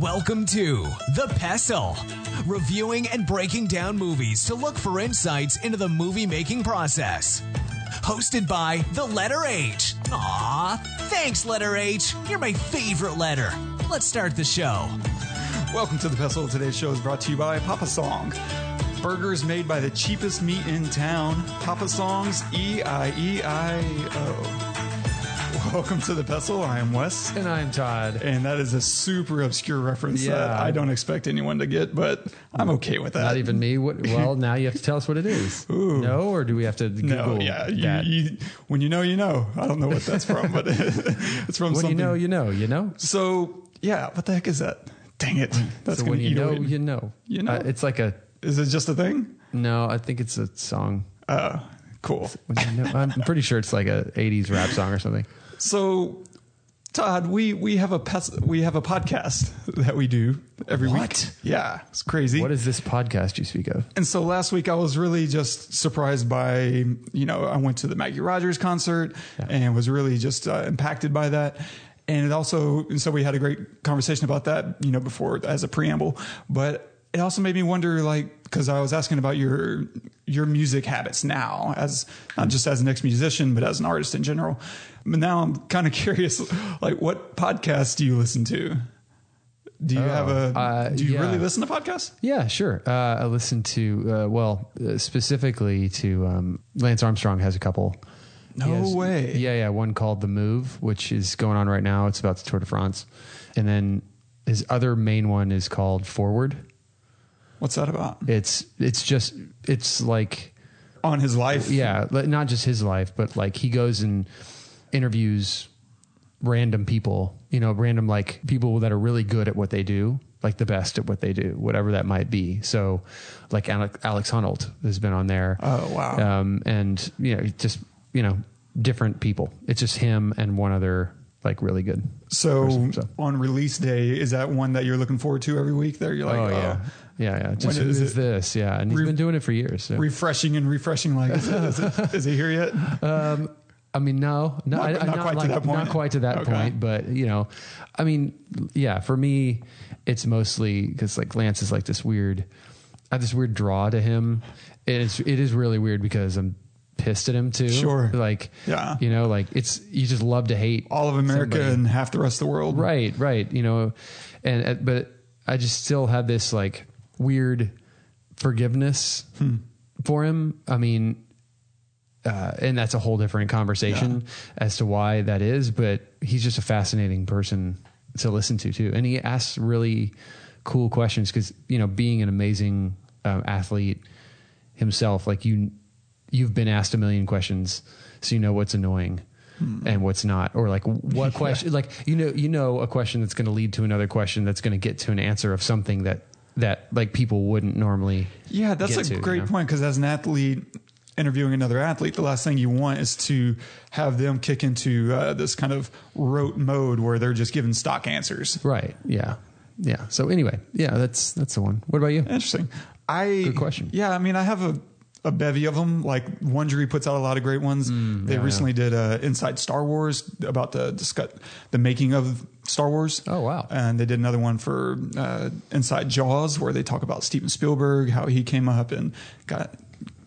Welcome to The Pestle, reviewing and breaking down movies to look for insights into the movie making process. Hosted by the letter H. Aw, thanks, letter H. You're my favorite letter. Let's start the show. Welcome to the Pestle. Today's show is brought to you by Papa Song. Burgers made by the cheapest meat in town. Papa Songs, E I E I O. Welcome to the Pestle. I am Wes. And I'm Todd. And that is a super obscure reference that I don't expect anyone to get, but I'm okay with that. Not even me. What, well, now you have to tell us what it is. No, or do we have to Google No, yeah. You, you, when you know, you know. I don't know what that's from, but it's from something when something. you know, you know, you know. so, yeah, what the heck is that? Dang it. That's so when you know, away. you know. You know? Uh, it's like a Is it just a thing? no. I think it's a song. Uh, cool. When you know, I'm pretty sure it's like a '80s rap song or something. So, Todd, we we have a pes- we have a podcast that we do every What? week. Yeah, it's crazy. What is this podcast you speak of? and so last week I was really just surprised by you know I went to the Maggie Rogers concert and was really just uh, impacted by that. And it also and so we had a great conversation about that you know before as a preamble, but it also made me wonder like because I was asking about your your music habits now as not just as an ex musician but as an artist in general. But now I'm kind of curious like what podcasts do you listen to? Do you have a uh, do you yeah. really listen to podcasts? Yeah, sure. Uh, I listen to uh, well, uh, specifically to um, Lance Armstrong has a couple. No has- way. Yeah, yeah. One called The Move, which is going on right now. It's about the Tour de France, and then his other main one is called Forward. What's that about? It's it's just it's like On his life? yeah, not just his life, but like he goes and interviews random people, you know, random like people that are really good at what they do, like the best at what they do, whatever that might be. So, like Alex, Alex Honnold has been on there. Oh, wow. Um, and you know, just you know, different people. It's just him and one other like really good. So, person, so. on release day, is that one that you're looking forward to every week? There, you're like, oh oh, yeah, yeah, yeah. Just When is is this? Yeah, and he's Re- been doing it for years. So. refreshing and refreshing. Like, is it, is it, is it here yet? Um, I mean, no, no, Not- I, I- not quite to that point. Not quite to that Okay. point, but you know, I mean, yeah, for me, it's mostly because like Lance is like this weird, I have this weird draw to him. And it's it is really weird because I'm pissed at him too. Sure. like Yeah. you know, like it's you just love to hate All of America somebody. and half the rest of the world. Right, right. You know, and uh, but I just still have this like weird forgiveness Hmm. for him. I mean, uh, and that's a whole different conversation as to why that is. But he's just a fascinating person to listen to too, and he asks really cool questions because you know, being an amazing um, athlete himself, like you, you've been asked a million questions, so you know what's annoying and what's not, or like what question, like you know, you know, a question that's going to lead to another question that's going to get to an answer of something that that like people wouldn't normally. Yeah, that's a to, you great know? point because as an athlete interviewing another athlete, the last thing you want is to have them kick into uh, this kind of rote mode where they're just giving stock answers. Right. Yeah. Yeah. So anyway, yeah, that's that's the one. What about you? Interesting. I Good question. Yeah, I mean, I have a, a bevy of them. Like Wondery puts out a lot of great ones. they Mm, yeah, recently did uh, Inside Star Wars about the discuss, the making of Star Wars. Oh, wow. And they did another one for uh, Inside Jaws where they talk about Steven Spielberg, how he came up and got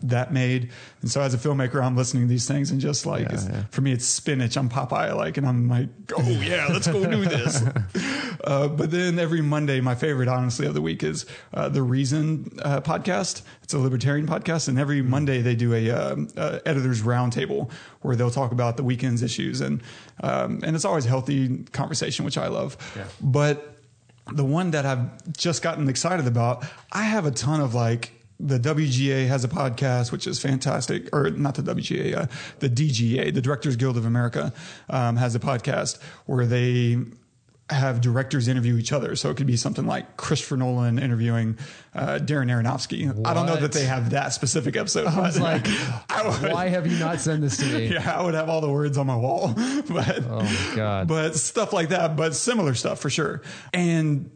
that made. And so as a filmmaker, I'm listening to these things and just like, Yeah, yeah. for me, it's spinach. I'm Popeye, like, and I'm like, oh yeah, let's go do this. uh, but then every Monday, my favorite, honestly, of the week is uh, the Reason uh, podcast. It's a libertarian podcast, and every Monday they do a um, uh, editors roundtable where they'll talk about the weekend's issues, and um, and it's always healthy conversation, which I love. But the one that I've just gotten excited about, I have a ton of like the WGA has a podcast, which is fantastic, or not the WGA, uh, the DGA, the Directors Guild of America, um, has a podcast where they have directors interview each other. So it could be something like Christopher Nolan interviewing uh, Darren Aronofsky. I don't know that they have that specific episode. I was like, I would- why have you not sent this to me? yeah, I would have all the words on my wall, but Oh my god. but stuff like that, but similar stuff for sure. And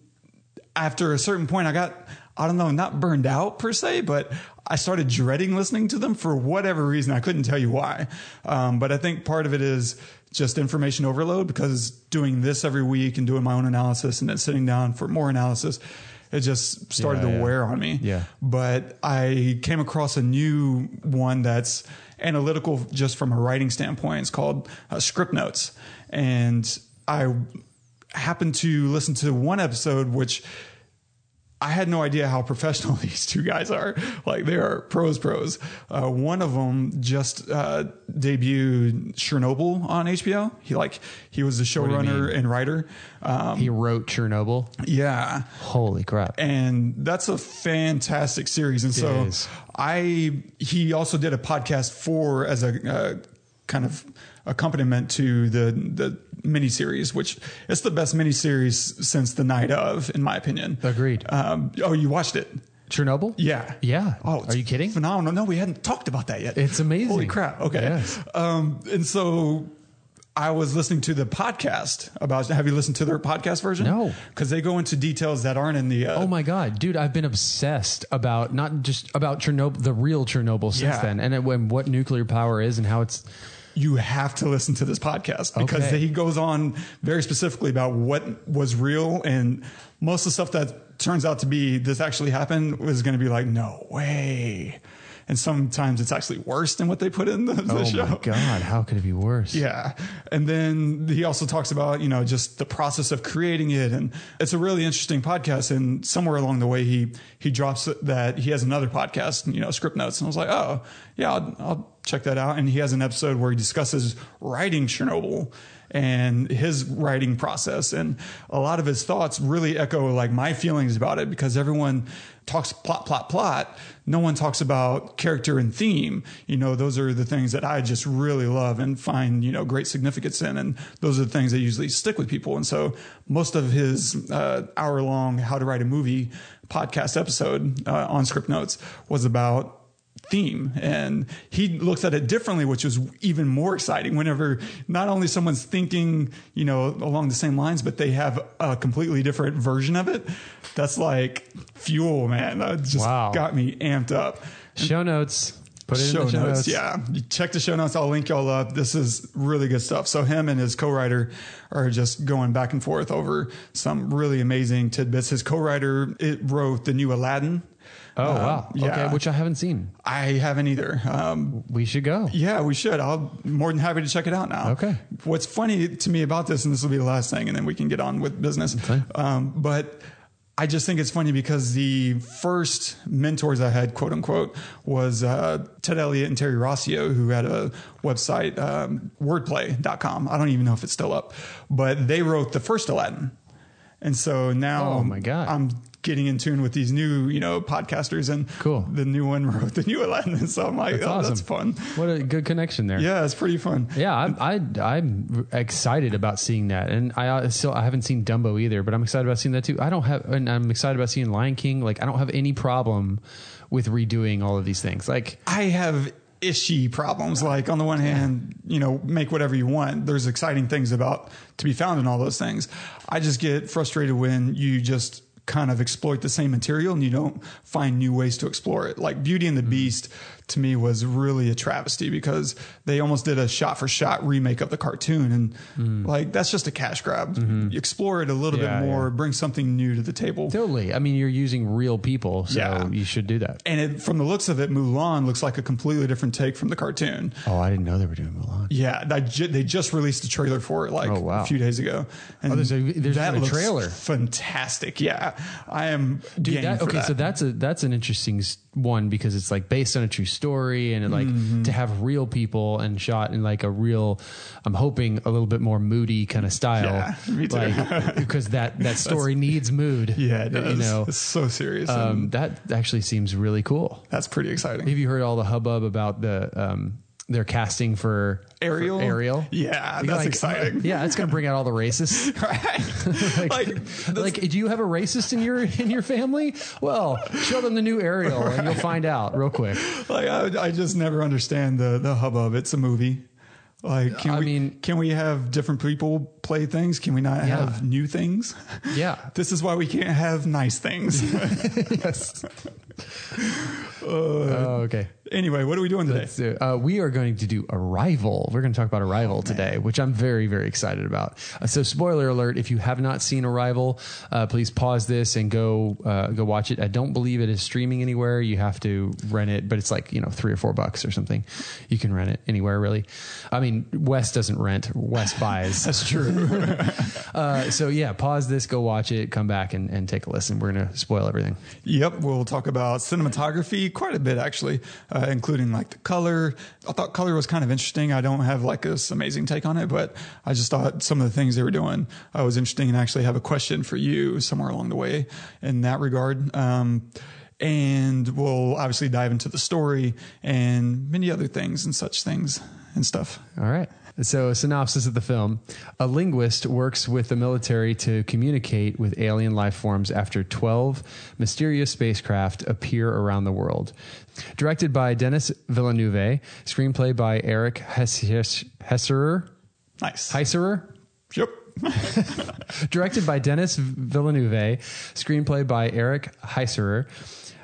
after a certain point, I got, I don't know, not burned out per se, but I started dreading listening to them for whatever reason. I couldn't tell you why. Um, but I think part of it is just information overload because doing this every week and doing my own analysis and then sitting down for more analysis, it just started Yeah, to yeah. wear on me. Yeah. But I came across a new one that's analytical just from a writing standpoint. It's called uh, Scriptnotes. And I happened to listen to one episode, which I had no idea how professional these two guys are. Like they are pros, pros. Uh, one of them just uh, debuted Chernobyl on HBO. He like he was the showrunner and writer. Um, He wrote Chernobyl. yeah, Holy crap! and that's a fantastic series. And so is. I he also did a podcast for as a uh, kind of accompaniment to the the miniseries, which it's the best miniseries since the night of, in my opinion. Agreed. Um, oh, you watched it? Chernobyl. Yeah. Yeah. Oh, are you kidding? Phenomenal. No, we hadn't talked about that yet. It's amazing. Holy crap. Okay. Yes. Um, and so I was listening to the podcast about. Have you listened to their podcast version? No. because they go into details that aren't in the. Uh, Oh my god, dude! I've been obsessed about not just about Chernobyl, the real Chernobyl since Yeah. then, and it, when what nuclear power is and how it's. You have to listen to this podcast because Okay. he goes on very specifically about what was real and most of the stuff that turns out to be this actually happened was going to be like no way and sometimes it's actually worse than what they put in the, the Oh show my god, how could it be worse? yeah. And then he also talks about, you know, just the process of creating it. And it's a really interesting podcast. And somewhere along the way, he, he drops that he has another podcast, you know, Scriptnotes. And I was like, oh, yeah, I'll, I'll check that out. And he has an episode where he discusses writing Chernobyl and his writing process. And a lot of his thoughts really echo like my feelings about it because everyone talks plot, plot, plot. No one talks about character and theme. You know, those are the things that I just really love and find, you know, great significance in. And those are the things that usually stick with people. And so most of his uh, hour long How to Write a Movie podcast episode uh, on Scriptnotes was about theme. And he looks at it differently which was even more exciting whenever not only someone's thinking you know along the same lines but they have a completely different version of it. That's like fuel man. That just Wow. got me amped up. Show notes. Put it show in the show notes, notes. yeah. You check the show notes. I'll link y'all up. This is really good stuff. So him and his co-writer are just going back and forth over some really amazing tidbits. His co-writer it wrote the new aladdin Oh Uh, wow. yeah. Okay, which I haven't seen. i haven't either um, We should go. Yeah, we should. I'll more than happy to check it out now. Okay. What's funny to me about this, and this will be the last thing, and then we can get on with business. Okay. Um, but I just think it's funny because the first mentors I had, quote unquote, was uh, Ted Elliott and Terry Rossio, who had a website, um, wordplayer.com. I don't even know if it's still up, but they wrote the first Aladdin. And so now Oh, my God. I'm getting in tune with these new, you know, podcasters and Cool. the new one wrote the new Aladdin. And so I'm like, That's oh, awesome. that's fun. What a good connection there. Yeah, it's pretty fun. Yeah, I'm, I, I'm excited about seeing that, and I uh, still I haven't seen Dumbo either, but I'm excited about seeing that too. I don't have, and I'm excited about seeing Lion King. Like I don't have any problem with redoing all of these things. Like I have ishy problems. Like on the one hand, you know, make whatever you want. There's exciting things about to be found in all those things. I just get frustrated when you just kind of exploit the same material and you don't find new ways to explore it. Like Beauty and the Mm-hmm. Beast to me was really a travesty because they almost did a shot for shot remake of the cartoon and like that's just a cash grab. You explore it a little Mm. Mm-hmm. Yeah, bit more, yeah. bring something new to the table. totally. I mean, you're using real people, so Yeah. you should do that. And it, from the looks of it, Mulan looks like a completely different take from the cartoon. Oh, I didn't know they were doing Mulan. Yeah, ju- they just released a trailer for it like Oh, wow. a few days ago. And Oh, there's a- there's that a trailer. Fantastic. Yeah, I am Dude, that, okay, that. so that's a that's an interesting one because it's like based on a true story and it, like Mm-hmm. to have real people and shot in like a real. I'm hoping a little bit more moody kind of style. Yeah, me too. Like, because that that story needs mood. yeah, it does. you know. it's so serious. Um, that actually seems really cool. that's pretty exciting. Have you heard all the hubbub about the um, their casting for Ariel? for Ariel? Yeah, that's like, exciting. Yeah, it's going to bring out all the racists. right? like, like, like, do you have a racist in your in your family? Well, show them the new Ariel, and you'll find out real quick. like I, I just never understand the the hubbub. It's a movie. Like, can I we mean- can we have different people play things? Can we not Yeah. have new things? Yeah. This is why we can't have nice things. yes. Uh, oh, okay. Anyway, what are we doing today? So, uh, we are going to do Arrival. We're going to talk about Arrival today, which I'm very, very excited about. Uh, so, spoiler alert: if you have not seen Arrival, uh, please pause this and go uh, go watch it. I don't believe it is streaming anywhere. You have to rent it, but it's like you know three or four bucks or something. You can rent it anywhere, really. I mean, Wes doesn't rent; Wes buys. That's true. uh, so yeah, pause this, go watch it, come back and, and take a listen. We're going to spoil everything. Yep, we'll talk about cinematography quite a bit actually, uh, including like the color. I thought color was kind of interesting. I don't have like this amazing take on it, but I just thought some of the things they were doing uh, was interesting, and actually have a question for you somewhere along the way in that regard. Um, and we'll obviously dive into the story and many other things and such things and stuff. All right. So, synopsis of the film A linguist works with the military to communicate with alien life forms after 12 mysterious spacecraft appear around the world. Directed by Denis Villeneuve, screenplay by Eric Hesserer. Nice. Heisserer? Yep. Directed by Denis Villeneuve, screenplay by Eric Heisserer,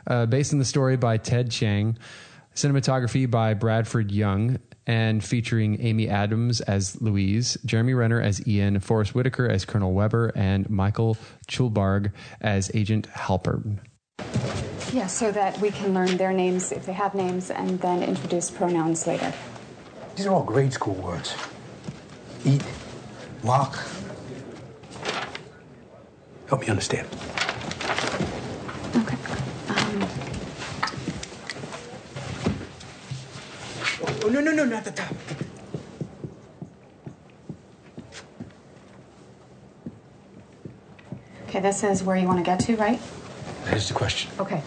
uh, based on the story by Ted Chiang. cinematography by Bradford Young, and featuring Amy Adams as Louise, Jeremy Renner as Ian, Forest Whitaker as Colonel Weber, and Michael Stuhlbarg as Agent Halpern. Yeah, so that we can learn their names if they have names and then introduce pronouns later. These are all grade school words. Eat, walk. Help me understand. Okay. Um, Oh, no, no, no, not the top. okay, this is where you want to get to, right? That is the question. Okay.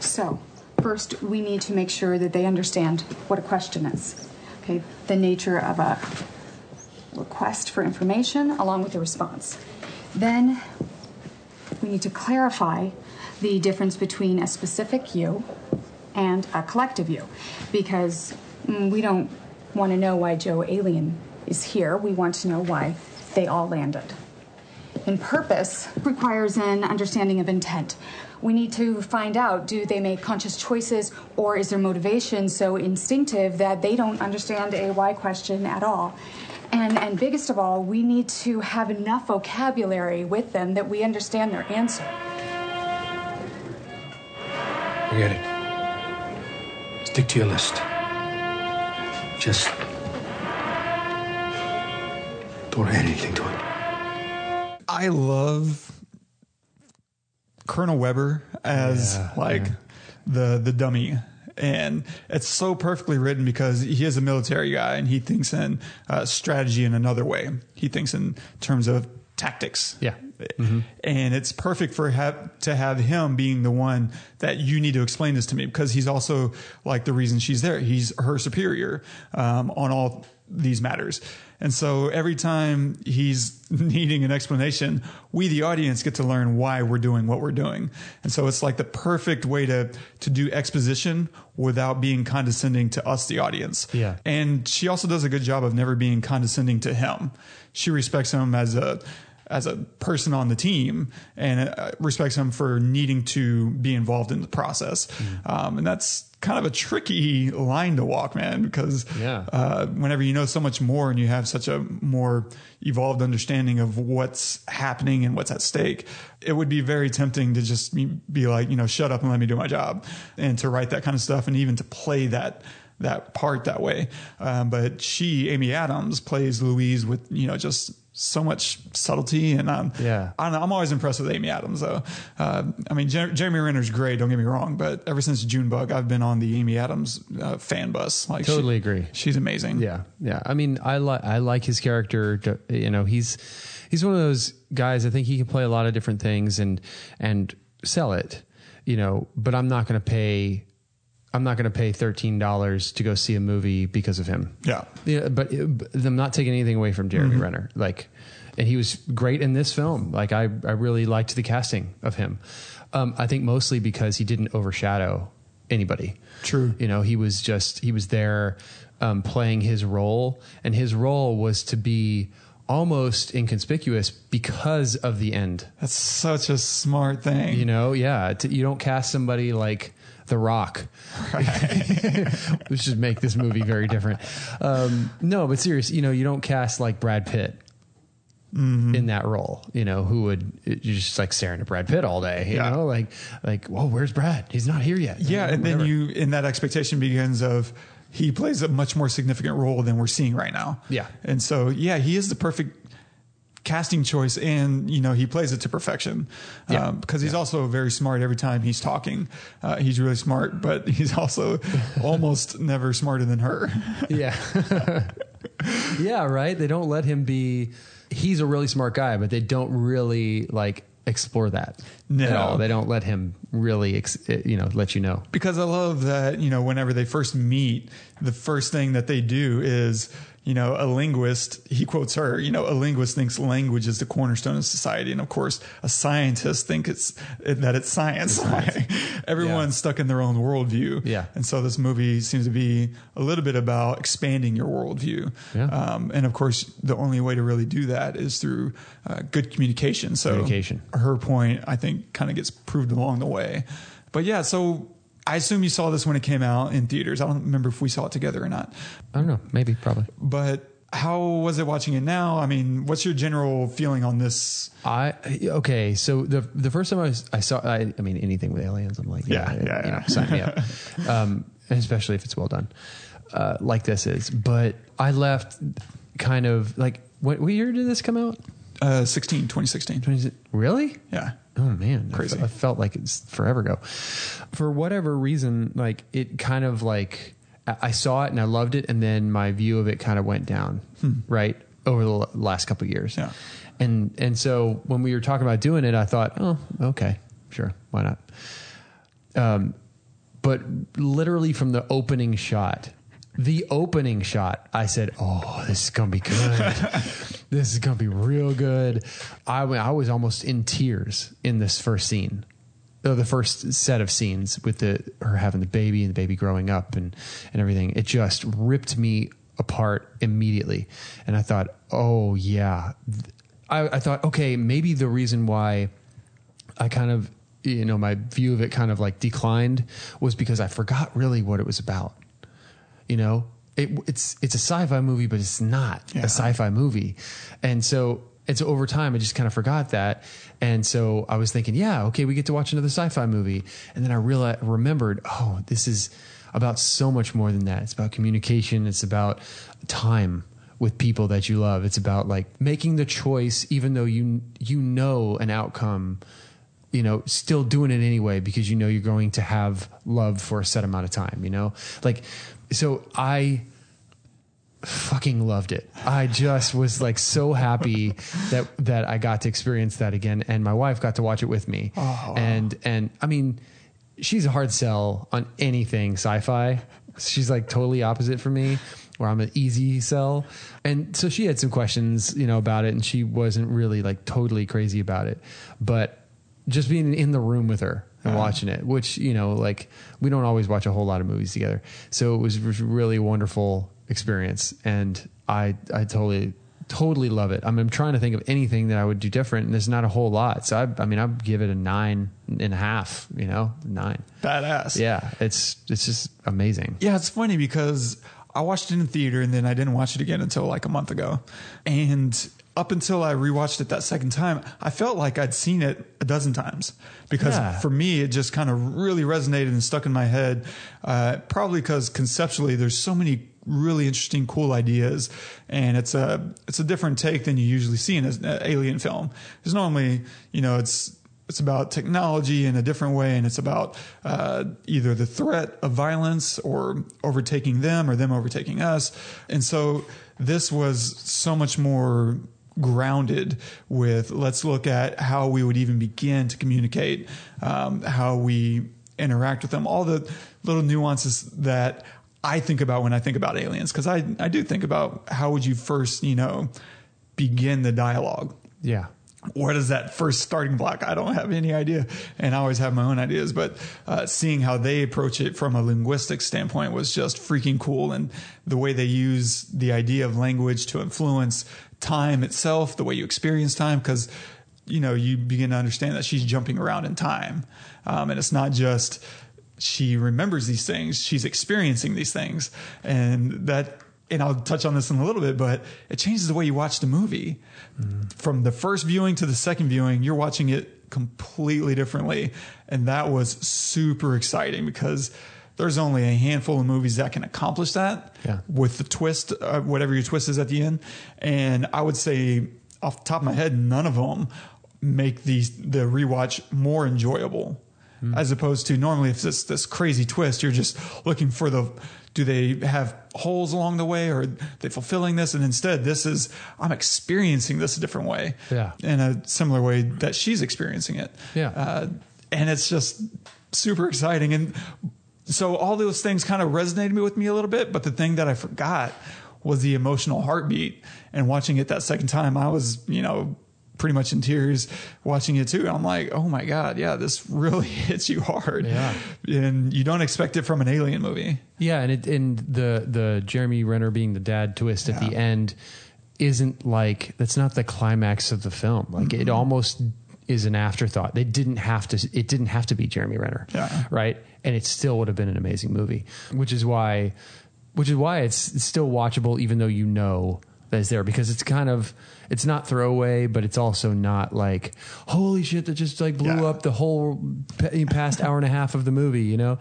So, first, we need to make sure that they understand what a question is. Okay, the nature of a request for information along with the response. Then, we need to clarify the difference between a specific you and a collective you because mm, we don't want to know why Joe Alien is here. We want to know why they all landed. And purpose requires an understanding of intent. We need to find out do they make conscious choices or is their motivation so instinctive that they don't understand a why question at all? And, and biggest of all, we need to have enough vocabulary with them that we understand their answer. Forget it. Stick to your list. Just don't add anything to it. I love Colonel Weber as Yeah, like yeah. the the dummy. And it's so perfectly written because he is a military guy and he thinks in uh, strategy in another way. He thinks in terms of tactics. Yeah. And it's perfect for have, to have him being the one that you need to explain this to me because he's also like the reason she's there. He's her superior um, on all these matters. And so every time he's needing an explanation, we, the audience, get to learn why we're doing what we're doing. And so it's like the perfect way to, to do exposition without being condescending to us, the audience. Yeah. And she also does a good job of never being condescending to him. She respects him as a, as a person on the team and uh, respects him for needing to be involved in the process. Mm. Um, and that's kind of a tricky line to walk, man, because Yeah. uh, whenever you know so much more and you have such a more evolved understanding of what's happening and what's at stake, it would be very tempting to just be, be like, you know, shut up and let me do my job and to write that kind of stuff and even to play that that part that way. Um, but she, Amy Adams, plays Louise with, you know, just so much subtlety. And um, Yeah. I'm, I'm always impressed with Amy Adams, though. Uh, I mean, Jer- Jeremy Renner's great, don't get me wrong, but ever since Junebug, I've been on the Amy Adams uh, fan bus. Like, Totally she- agree. She's amazing. Yeah, yeah. I mean, I like I like his character. You know, he's he's one of those guys. I think he can play a lot of different things and and sell it. You know, but I'm not going to pay. I'm not going to pay thirteen dollars to go see a movie because of him. Yeah. Yeah, but, but I'm not taking anything away from Jeremy Renner. Like, and he was great in this film. Like, I I really liked the casting of him. Um, I think mostly because he didn't overshadow anybody. True. You know, he was just he was there um, playing his role, and his role was to be almost inconspicuous because of the end. That's such a smart thing. You know, yeah, t- you don't cast somebody like The Rock. we should make this movie very different. Um, no, but serious, you know, you don't cast like Brad Pitt. Mm-hmm. In that role, you know, who would you're just like staring at Brad Pitt all day, you Yeah. know, like, like, whoa, where's Brad? He's not here yet. Yeah, and then you in that expectation begins of he plays a much more significant role than we're seeing right now. Yeah. and so yeah, he is the perfect casting choice, and you know he plays it to perfection. Yeah. Um, because he's also very smart every time he's talking. Uh, he's really smart, but he's also almost never smarter than her. Yeah. yeah, right. They don't let him be. He's a really smart guy, but they don't really like explore that No. at all. They don't let him really, ex, you know, let you know. because I love that, you know, whenever they first meet, the first thing that they do is, you know, a linguist, he quotes her, you know, a linguist thinks language is the cornerstone of society. And of course, a scientist thinks it's, that it's science. Everyone's stuck in their own worldview. Yeah. And so this movie seems to be a little bit about expanding your worldview. Yeah. Um, and of course, the only way to really do that is through uh, good communication. So Communication. her point, I think, kind of gets proved along the way. But yeah, so I assume you saw this when it came out in theaters. I don't remember if we saw it together or not. I don't know. Maybe, probably. But how was it watching it now? I mean, what's your general feeling on this? I okay. So the the first time I, was, I saw, I, I mean, anything with aliens, I'm like, yeah, Yeah, yeah, you know, sign me up. um, especially if it's well done, uh, like this is. But I left kind of like, what, what year did this come out? Uh, 16, 2016. Really? Yeah. Oh man, I Crazy. fe- I, felt like it's forever ago. For whatever reason, like it kind of like I I saw it and I loved it, and then my view of it kind of went down, right over the l- last couple of years. Yeah. and and so when we were talking about doing it, I thought, oh, okay, sure, why not? Um, but literally from the opening shot, the opening shot, I said, "Oh, this is gonna be good. this is gonna be real good." I I was almost in tears in this first scene, uh, the first set of scenes with the her having the baby and the baby growing up and and everything. It just ripped me apart immediately, and I thought, "Oh yeah." I, I thought, okay, maybe the reason why I kind of, you know, my view of it kind of like declined was because I forgot really what it was about. You know, it, it's it's a sci-fi movie, but it's not Yeah. a sci-fi movie, and so and so over time I just kind of forgot that, and so I was thinking, yeah, okay, we get to watch another sci-fi movie, and then I realized remembered, oh, this is about so much more than that. It's about communication. It's about time with people that you love. It's about like making the choice, even though you you know an outcome you know, still doing it anyway because you know you're going to have love for a set amount of time, you know? Like, so I fucking loved it. I just was like so happy that, that I got to experience that again. And my wife got to watch it with me. And, and I mean, she's a hard sell on anything sci-fi. She's like totally opposite for me where I'm an easy sell. And so she had some questions, you know, about it and she wasn't really like totally crazy about it. But just being in the room with her and uh-huh. watching it, which, you know, like we don't always watch a whole lot of movies together. So it was was really a wonderful experience. And I, I totally, totally love it. I mean, I'm trying to think of anything that I would do different and there's not a whole lot. So I, I mean, I'd give it a nine and a half, you know, nine. Badass. Yeah. It's, it's just amazing. Yeah, it's funny because I watched it in theater and then I didn't watch it again until like a month ago. And up until I rewatched it that second time, I felt like I'd seen it a dozen times because Yeah. for me, it just kind of really resonated and stuck in my head. Uh, probably because conceptually, there's so many really interesting, cool ideas, and it's a it's a different take than you usually see in an alien film. Because normally, you know, it's it's about technology in a different way, and it's about uh, either the threat of violence or overtaking them or them overtaking us. And so this was so much more grounded with let's look at how we would even begin to communicate, um, how we interact with them, all the little nuances that I think about when I think about aliens, because I, I do think about how would you first, you know, begin the dialogue Yeah. what is that first starting block? I don't have any idea, and I always have my own ideas. But uh, seeing how they approach it from a linguistic standpoint was just freaking cool, and the way they use the idea of language to influence time itself, the way you experience time, because you know you begin to understand that she's jumping around in time, um, and it's not just she remembers these things. She's experiencing these things. And that, and I'll touch on this in a little bit, but it changes the way you watch the movie. From the first viewing to the second viewing, you're watching it completely differently. And that was super exciting because there's only a handful of movies that can accomplish that Yeah. with the twist, uh, whatever your twist is at the end. And I would say, off the top of my head, none of them make these the rewatch more enjoyable. As opposed to normally, if it's this crazy twist, you're just looking for the do they have holes along the way or are they fulfilling this? And instead, this is I'm experiencing this a different way, Yeah. in a similar way that she's experiencing it, Yeah. uh, and it's just super exciting. And so all those things kind of resonated with me a little bit. But the thing that I forgot was the emotional heartbeat. And watching it that second time, I was, you know, pretty much in tears watching it too. And I'm like, oh my God, yeah, this really hits you hard. Yeah. And you don't expect it from an alien movie. Yeah, and it and the the Jeremy Renner being the dad twist at the end isn't like that's not the climax of the film. Like it almost is an afterthought. They didn't have to. It didn't have to be Jeremy Renner, Yeah. right? And it still would have been an amazing movie. Which is why, which is why it's, it's still watchable, even though you know that it's there because it's kind of it's not throwaway, but it's also not like holy shit that just like blew Yeah. up the whole past hour and a half of the movie. You know,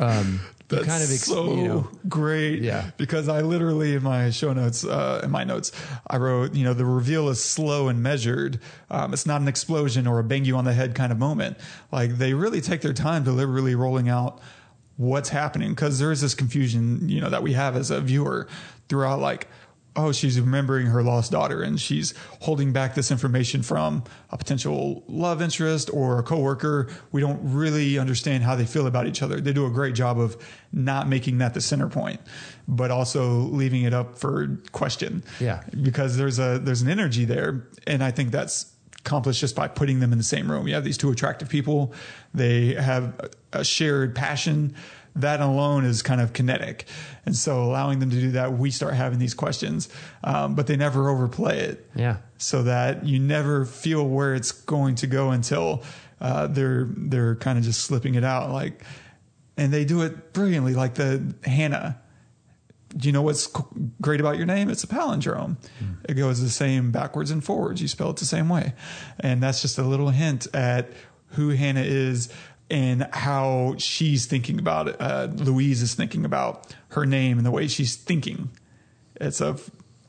um, That's kind of ex- so you know great. Yeah. Because I literally in my show notes, uh, in my notes, I wrote, you know, the reveal is slow and measured. Um, it's not an explosion or a bang you on the head kind of moment. Like they really take their time deliberately rolling out what's happening because there is this confusion, you know, that we have as a viewer throughout like, oh, she's remembering her lost daughter and she's holding back this information from a potential love interest or a coworker. We don't really understand how they feel about each other. They do a great job of not making that the center point, but also leaving it up for question. Yeah. Because there's a there's an energy there. And I think that's accomplished just by putting them in the same room. You have these two attractive people. They have a shared passion. That alone is kind of kinetic. And so allowing them to do that, we start having these questions, um, but they never overplay it. Yeah. So that you never feel where it's going to go until uh, they're they're kind of just slipping it out. Like, and they do it brilliantly. Like the Hannah. Do you know what's great about your name? It's a palindrome. It goes the same backwards and forwards. You spell it the same way. And that's just a little hint at who Hannah is and how she's thinking about it. Uh, Louise is thinking about her name and the way she's thinking. It's a,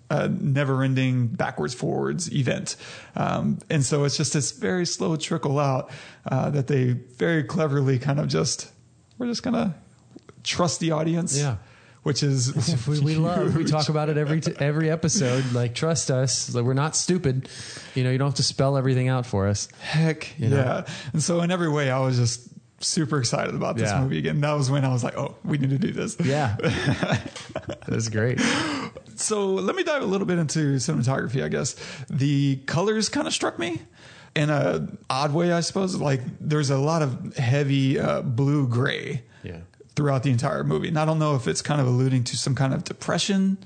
a never ending backwards forwards event. Um, and so it's just this very slow trickle out uh, that they very cleverly kind of just, we're just going to trust the audience. Yeah. Which is we, we love. We talk about it every t- every episode. Like trust us. Like, we're not stupid. You know, you don't have to spell everything out for us. Heck know? yeah. And so in every way, I was just super excited about this Yeah. movie again. That was when I was like, oh, we need to do this. Yeah, that's great. So let me dive a little bit into cinematography, I guess. The colors kind of struck me in a odd way, I suppose. Like there's a lot of heavy uh, blue gray Yeah. throughout the entire movie. And I don't know if it's kind of alluding to some kind of depression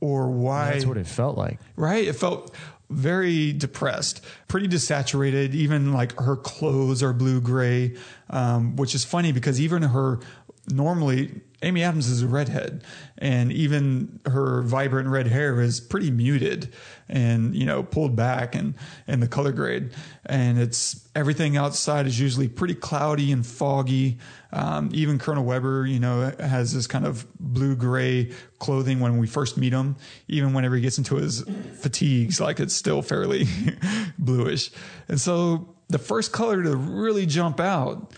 or why. That's what it felt like. right? It felt very depressed, pretty desaturated. Even like her clothes are blue gray, um, which is funny because even her normally Amy Adams is a redhead, and even her vibrant red hair is pretty muted and you know pulled back and and the color grade, and it's everything outside is usually pretty cloudy and foggy. Um, even Colonel Weber, you know, has this kind of blue gray clothing when we first meet him. Even whenever he gets into his fatigues, like it's still fairly bluish. And so the first color to really jump out,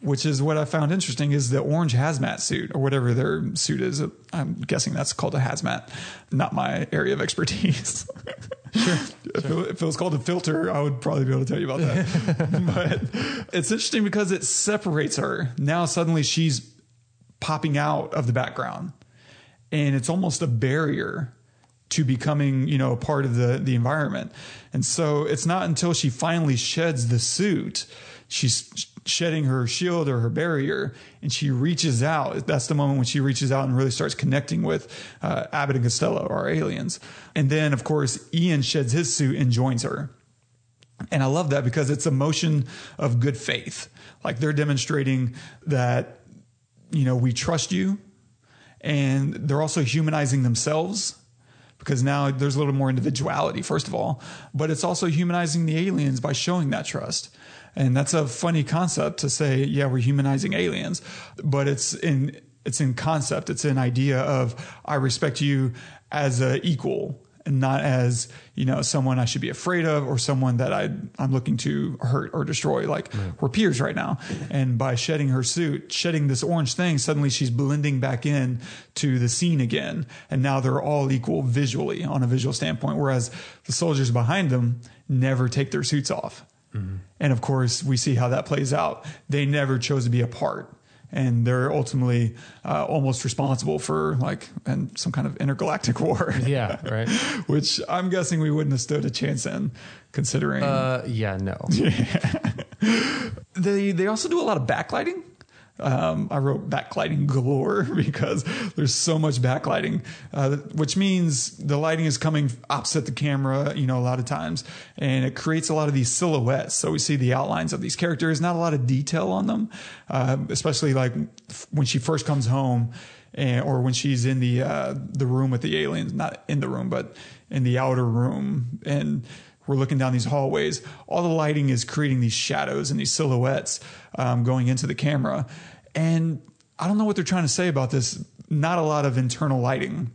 which is what I found interesting, is the orange hazmat suit or whatever their suit is. I'm guessing that's called a hazmat, not my area of expertise. Sure. if, it, if it was called a filter, I would probably be able to tell you about that. but it's interesting because it separates her. Now suddenly she's popping out of the background and it's almost a barrier to becoming you know a part of the the environment and so it's not until she finally sheds the suit she's shedding her shield or her barrier and she reaches out that's the moment when she reaches out and really starts connecting with uh, abbott and costello our aliens and then of course ian sheds his suit and joins her and I love that because it's a motion of good faith. Like they're demonstrating that you know, we trust you. And they're also humanizing themselves because now there's a little more individuality, first of all, but it's also humanizing the aliens by showing that trust. And that's a funny concept to say, yeah, we're humanizing aliens, but it's in, it's in concept. It's an idea of I respect you as a equal and not as you know someone I should be afraid of or someone that I I'm looking to hurt or destroy. Like we're peers right now, and by shedding her suit, shedding this orange thing, suddenly she's blending back in to the scene again, and now they're all equal visually on a visual standpoint. Whereas the soldiers behind them never take their suits off, mm-hmm. and of course we see how that plays out. They never chose to be apart and they're ultimately uh, almost responsible for like and some kind of intergalactic war. Yeah, right. Which I'm guessing we wouldn't have stood a chance in, considering Uh, yeah, no. Yeah. they they also do a lot of backlighting. Um, I wrote backlighting galore because there's so much backlighting, uh, which means the lighting is coming opposite the camera, you know, a lot of times, and it creates a lot of these silhouettes. So we see the outlines of these characters, not a lot of detail on them, uh, especially like when she first comes home. And, or when she's in the uh, the room with the aliens, not in the room, but in the outer room, and we're looking down these hallways. All the lighting is creating these shadows and these silhouettes um, going into the camera. And I don't know what they're trying to say about this. Not a lot of internal lighting.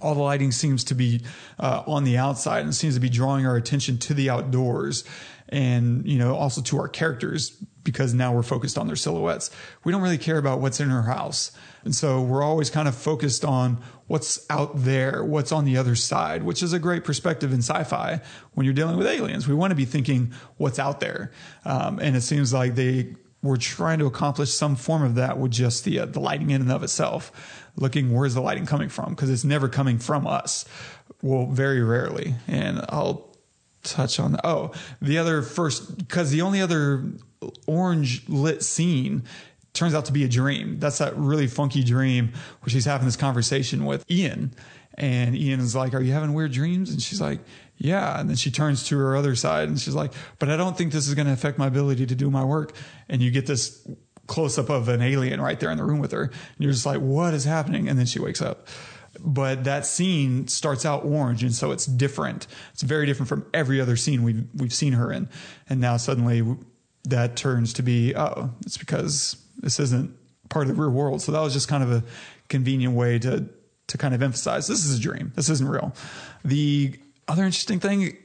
All the lighting seems to be uh, on the outside and seems to be drawing our attention to the outdoors and, you know, also to our characters because now we're focused on their silhouettes. We don't really care about what's in her house. And so we're always kind of focused on what's out there, what's on the other side, which is a great perspective in sci-fi when you're dealing with aliens. We want to be thinking what's out there. Um, and it seems like they were trying to accomplish some form of that with just the, uh, the lighting in and of itself, looking where's the lighting coming from? Because it's never coming from us. Well, very rarely. And I'll touch on that. Oh, the other first, because the only other orange lit scene turns out to be a dream. That's that really funky dream where she's having this conversation with Ian. And Ian is like, Are you having weird dreams? And she's like, Yeah. And then she turns to her other side and she's like, But I don't think this is going to affect my ability to do my work. And you get this close up of an alien right there in the room with her. And you're just like, What is happening? And then she wakes up but that scene starts out orange and so it's different. It's very different from every other scene we've we've seen her in. And now suddenly that turns to be oh it's because this isn't part of the real world. So that was just kind of a convenient way to to kind of emphasize this is a dream. This isn't real. The other interesting thing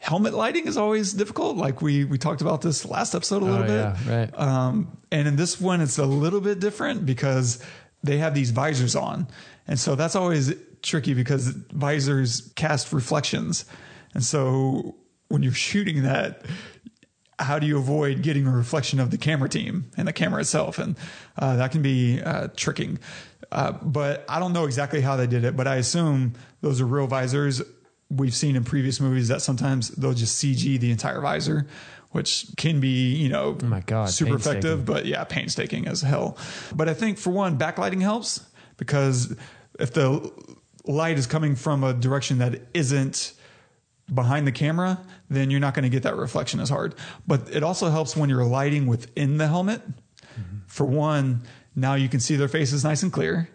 helmet lighting is always difficult. Like we we talked about this last episode a little Oh, bit. yeah, right. um, and in this one, it's a little bit different because they have these visors on. And so that's always tricky because visors cast reflections. And so when you're shooting that, how do you avoid getting a reflection of the camera team and the camera itself? And uh, that can be uh, tricking. Uh, but I don't know exactly how they did it, but I assume those are real visors. We've seen in previous movies that sometimes they'll just CG the entire visor, which can be, you know, Oh my God, super effective, but yeah, painstaking as hell. But I think for one, backlighting helps because if the light is coming from a direction that isn't behind the camera, then you're not going to get that reflection as hard. But it also helps when you're lighting within the helmet. For one, now you can see their faces nice and clear,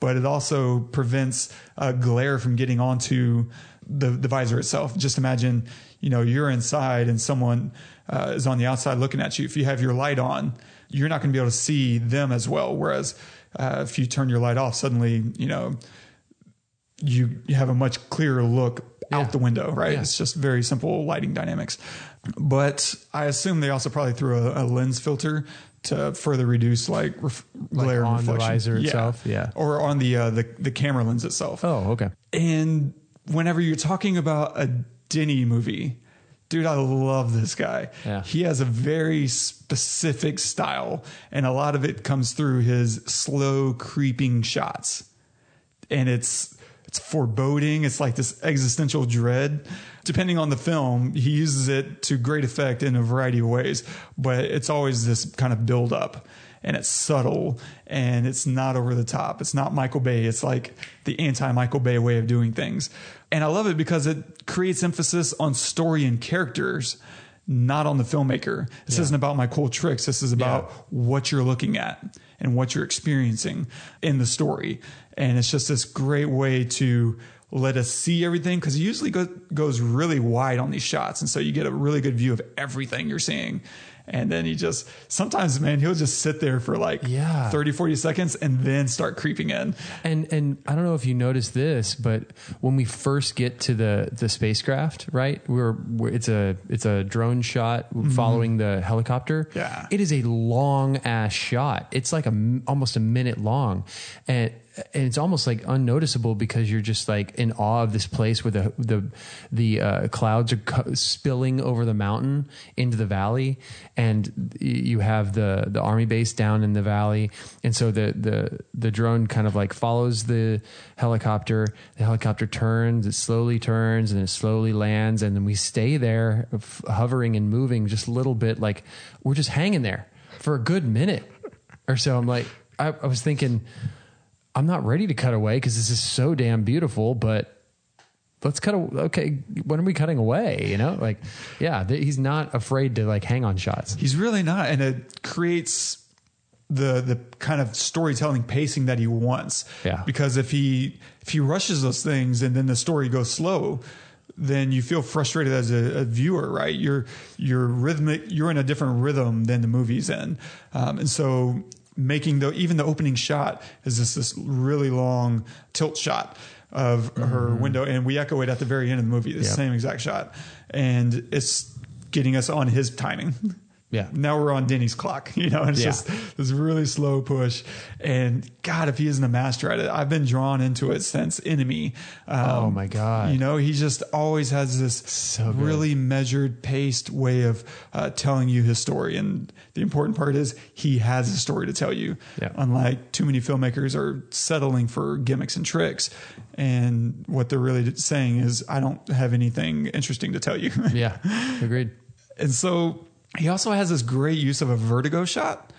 but it also prevents uh, glare from getting onto the, the visor itself. Just imagine, you know, you're inside and someone uh, is on the outside looking at you. If you have your light on, you're not going to be able to see them as well. Whereas uh, if you turn your light off, suddenly, you know, you you have a much clearer look Yeah. out the window, right? Yeah. It's just very simple lighting dynamics. But I assume they also probably threw a, a lens filter to further reduce like, ref- Like glare and on the reflection. visor itself? Yeah. or on the uh, the the camera lens itself. Oh, okay. And whenever you're talking about a Denny movie, dude, I love this guy. Yeah. He has a very specific style, and a lot of it comes through his slow creeping shots. And it's it's foreboding. It's like this existential dread. Depending on the film, he uses it to great effect in a variety of ways, but it's always this kind of build up and it's subtle and it's not over the top. It's not Michael Bay. It's like the anti Michael Bay way of doing things. And I love it because it creates emphasis on story and characters, not on the filmmaker. This Yeah. isn't about my cool tricks. This is about Yeah. what you're looking at and what you're experiencing in the story. And it's just this great way to let us see everything because it usually go, goes really wide on these shots. And so you get a really good view of everything you're seeing. And then he just, sometimes, man, he'll just sit there for like Yeah. 30, 40 seconds and then start creeping in. And and I don't know if you noticed this, but when we first get to the the spacecraft, right? We're, we're it's a it's a drone shot mm-hmm. following the helicopter. Yeah. it is a long ass shot. It's like a almost a minute long, and and it's almost like unnoticeable because you're just like in awe of this place where the the the uh, clouds are co- spilling over the mountain into the valley, and you have the the army base down in the valley, and so the the the drone kind of like follows the helicopter. The helicopter turns, it slowly turns, and it slowly lands, and then we stay there, f- hovering and moving just a little bit, like we're just hanging there for a good minute or so. I'm like, I, I was thinking. I'm not ready to cut away because this is so damn beautiful, but let's cut. a- Okay, when are we cutting away? You know, like, yeah, th- he's not afraid to like hang on shots. He's really not, and it creates the the kind of storytelling pacing that he wants. Yeah. Because if he if he rushes those things and then the story goes slow, then you feel frustrated as a, a viewer, right? You're you're rhythmic. You're in a different rhythm than the movie's in, um, and so making the even the opening shot is this this really long tilt shot of her mm-hmm. window, and we echo it at the very end of the movie, the Yep. same exact shot, and it's getting us on his timing. Yeah. Now we're on Denny's clock, you know, and it's Yeah. just this really slow push. And God, if he isn't a master at it, I've been drawn into it since Enemy. Um, Oh, my God. You know, he just always has this So really measured, paced way of uh, telling you his story. And the important part is he has a story to tell you. Yeah. Unlike too many filmmakers are settling for gimmicks and tricks. And what they're really saying is, I don't have anything interesting to tell you. Yeah, agreed. And so he also has this great use of a vertigo shot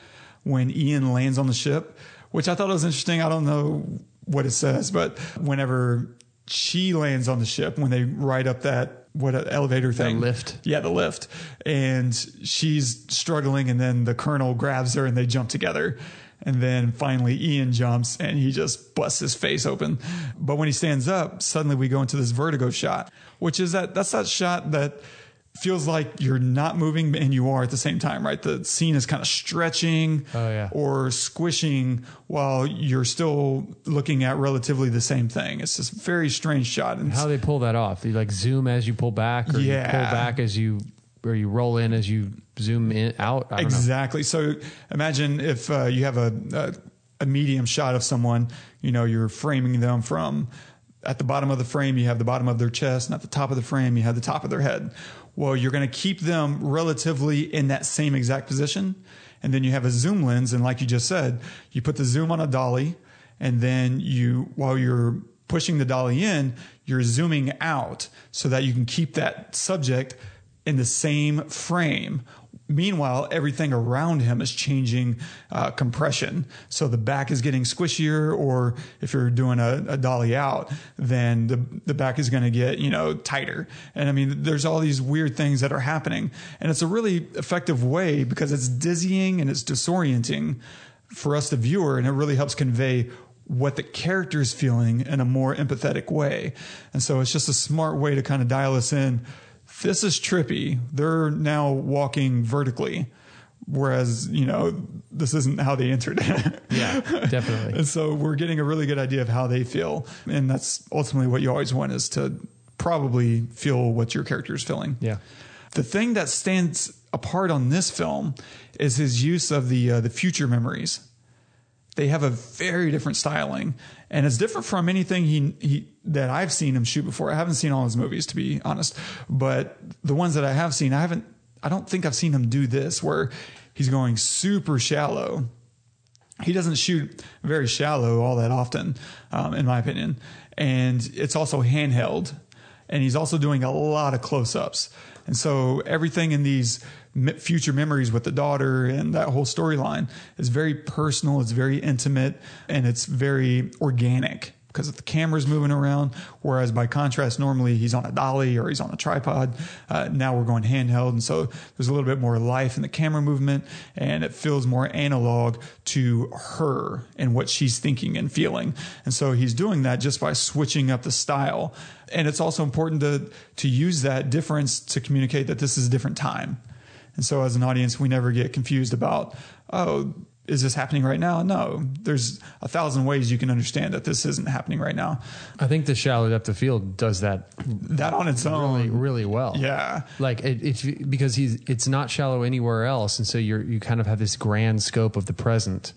when Ian lands on the ship, which I thought was interesting. I don't know what it says, but whenever she lands on the ship, when they ride up that what uh, elevator thing, lift. yeah, the lift, and she's struggling, and then the colonel grabs her and they jump together. And then finally Ian jumps and he just busts his face open. But when he stands up, suddenly we go into this vertigo shot, which is that that's that shot that feels like you're not moving and you are at the same time, right? The scene is kind of stretching Oh, yeah. or squishing while you're still looking at relatively the same thing. It's this very strange shot. And How they pull that off? You like zoom as you pull back, or you pull back as you, or you roll in as you zoom in out. I don't know. Exactly. So imagine if uh, you have a, a a medium shot of someone, you know, you're framing them from at the bottom of the frame, you have the bottom of their chest, and at the top of the frame, you have the top of their head. Well, you're going to keep them relatively in that same exact position. And then you have a zoom lens. And like you just said, you put the zoom on a dolly, and then you, while you're pushing the dolly in, you're zooming out so that you can keep that subject in the same frame. Meanwhile, everything around him is changing uh, compression. So the back is getting squishier, or if you're doing a, a dolly out, then the, the back is going to get, you know, tighter. And I mean, there's all these weird things that are happening. And it's a really effective way because it's dizzying and it's disorienting for us, the viewer, and it really helps convey what the character is feeling in a more empathetic way. And so it's just a smart way to kind of dial us in. This is trippy. They're now walking vertically, whereas, you know, this isn't how they entered. Yeah, definitely. and so we're getting a really good idea of how they feel. And that's ultimately what you always want is to probably feel what your character is feeling. Yeah. The thing that stands apart on this film is his use of the uh, the future memories. They have a very different styling, and it's different from anything he he that I've seen him shoot before. I haven't seen all his movies to be honest, but the ones that I have seen, I haven't. I don't think I've seen him do this where he's going super shallow. He doesn't shoot very shallow all that often, um, in my opinion, and it's also handheld and he's also doing a lot of close-ups and so everything in these future memories with the daughter and that whole storyline is very personal it's very intimate and it's very organic because the camera's moving around. Whereas by contrast, normally he's on a dolly or he's on a tripod. Uh, now we're going handheld. And so there's a little bit more life in the camera movement and it feels more analog to her and what she's thinking and feeling. And so he's doing that just by switching up the style. And it's also important to, to use that difference to communicate that this is a different time. And so as an audience, we never get confused about, oh, is this happening right now? No, there's a thousand ways you can understand that this isn't happening right now. I think the shallow depth of field does that That on its own, really, really well. yeah, Like it, it's because he's it's not shallow anywhere else, and so you're you kind of have this grand scope of the present,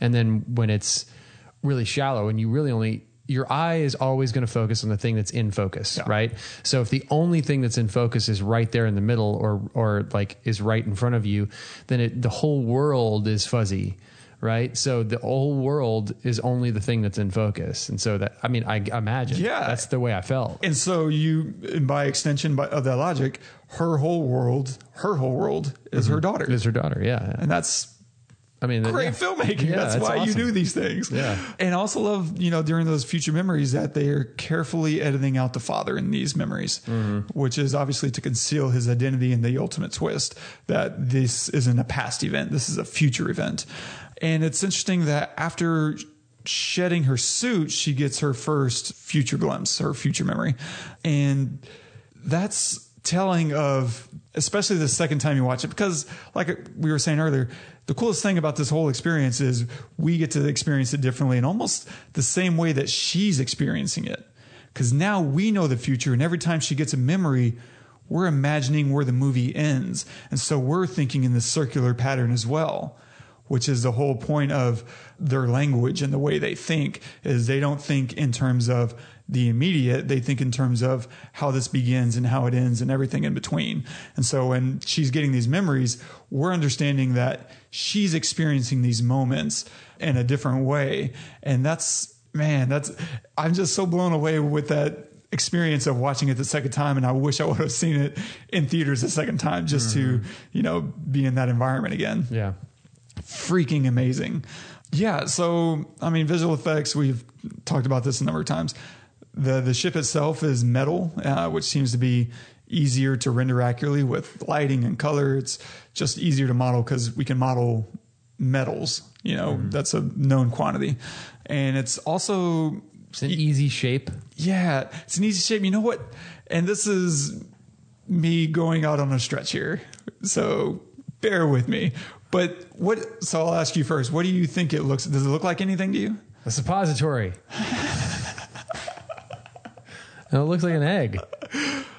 and then when it's really shallow, and you really only your eye is always going to focus on the thing that's in focus, Yeah. right? So if the only thing that's in focus is right there in the middle, or or like is right in front of you, then it, the whole world is fuzzy. Right, so the whole world is only the thing that's in focus, and so that I mean, I imagine, Yeah. that's the way I felt. and so you, and by extension by, of that logic, her whole world, her whole world is mm-hmm. her daughter, Is her daughter, yeah. and that's I mean, great yeah. filmmaking. Yeah, That's it's why you do these things. Yeah. And also love, you know, during those future memories that they are carefully editing out the father in these memories, Mm-hmm. which is obviously to conceal his identity and the ultimate twist that this isn't a past event. This is a future event. And it's interesting that after shedding her suit, she gets her first future glimpse, her future memory. And that's telling of especially the second time you watch it because like we were saying earlier the coolest thing about this whole experience is we get to experience it differently in almost the same way that she's experiencing it. Because now we know the future and every time she gets a memory we're imagining where the movie ends. And so we're thinking in this circular pattern as well which is the whole point of their language and the way they think is they don't think in terms of the immediate they think in terms of how this begins and how it ends and everything in between and so when she's getting these memories we're understanding that she's experiencing these moments in a different way and that's man that's i'm just so blown away with that experience of watching it the second time and i wish i would have seen it in theaters the second time just to mm-hmm. you know be in that environment again Yeah. freaking amazing. Yeah, so I mean, visual effects. We've talked about this a number of times. The The ship itself is metal, uh, which seems to be easier to render accurately with lighting and color. It's just easier to model because we can model metals. You know, that's a known quantity, and it's also It's an easy shape. yeah, it's an easy shape. You know what? And this is me going out on a stretch here. So bear with me. But what, so I'll ask you first, what do you think it looks, does it look like anything to you? A suppository. and it looks like an egg.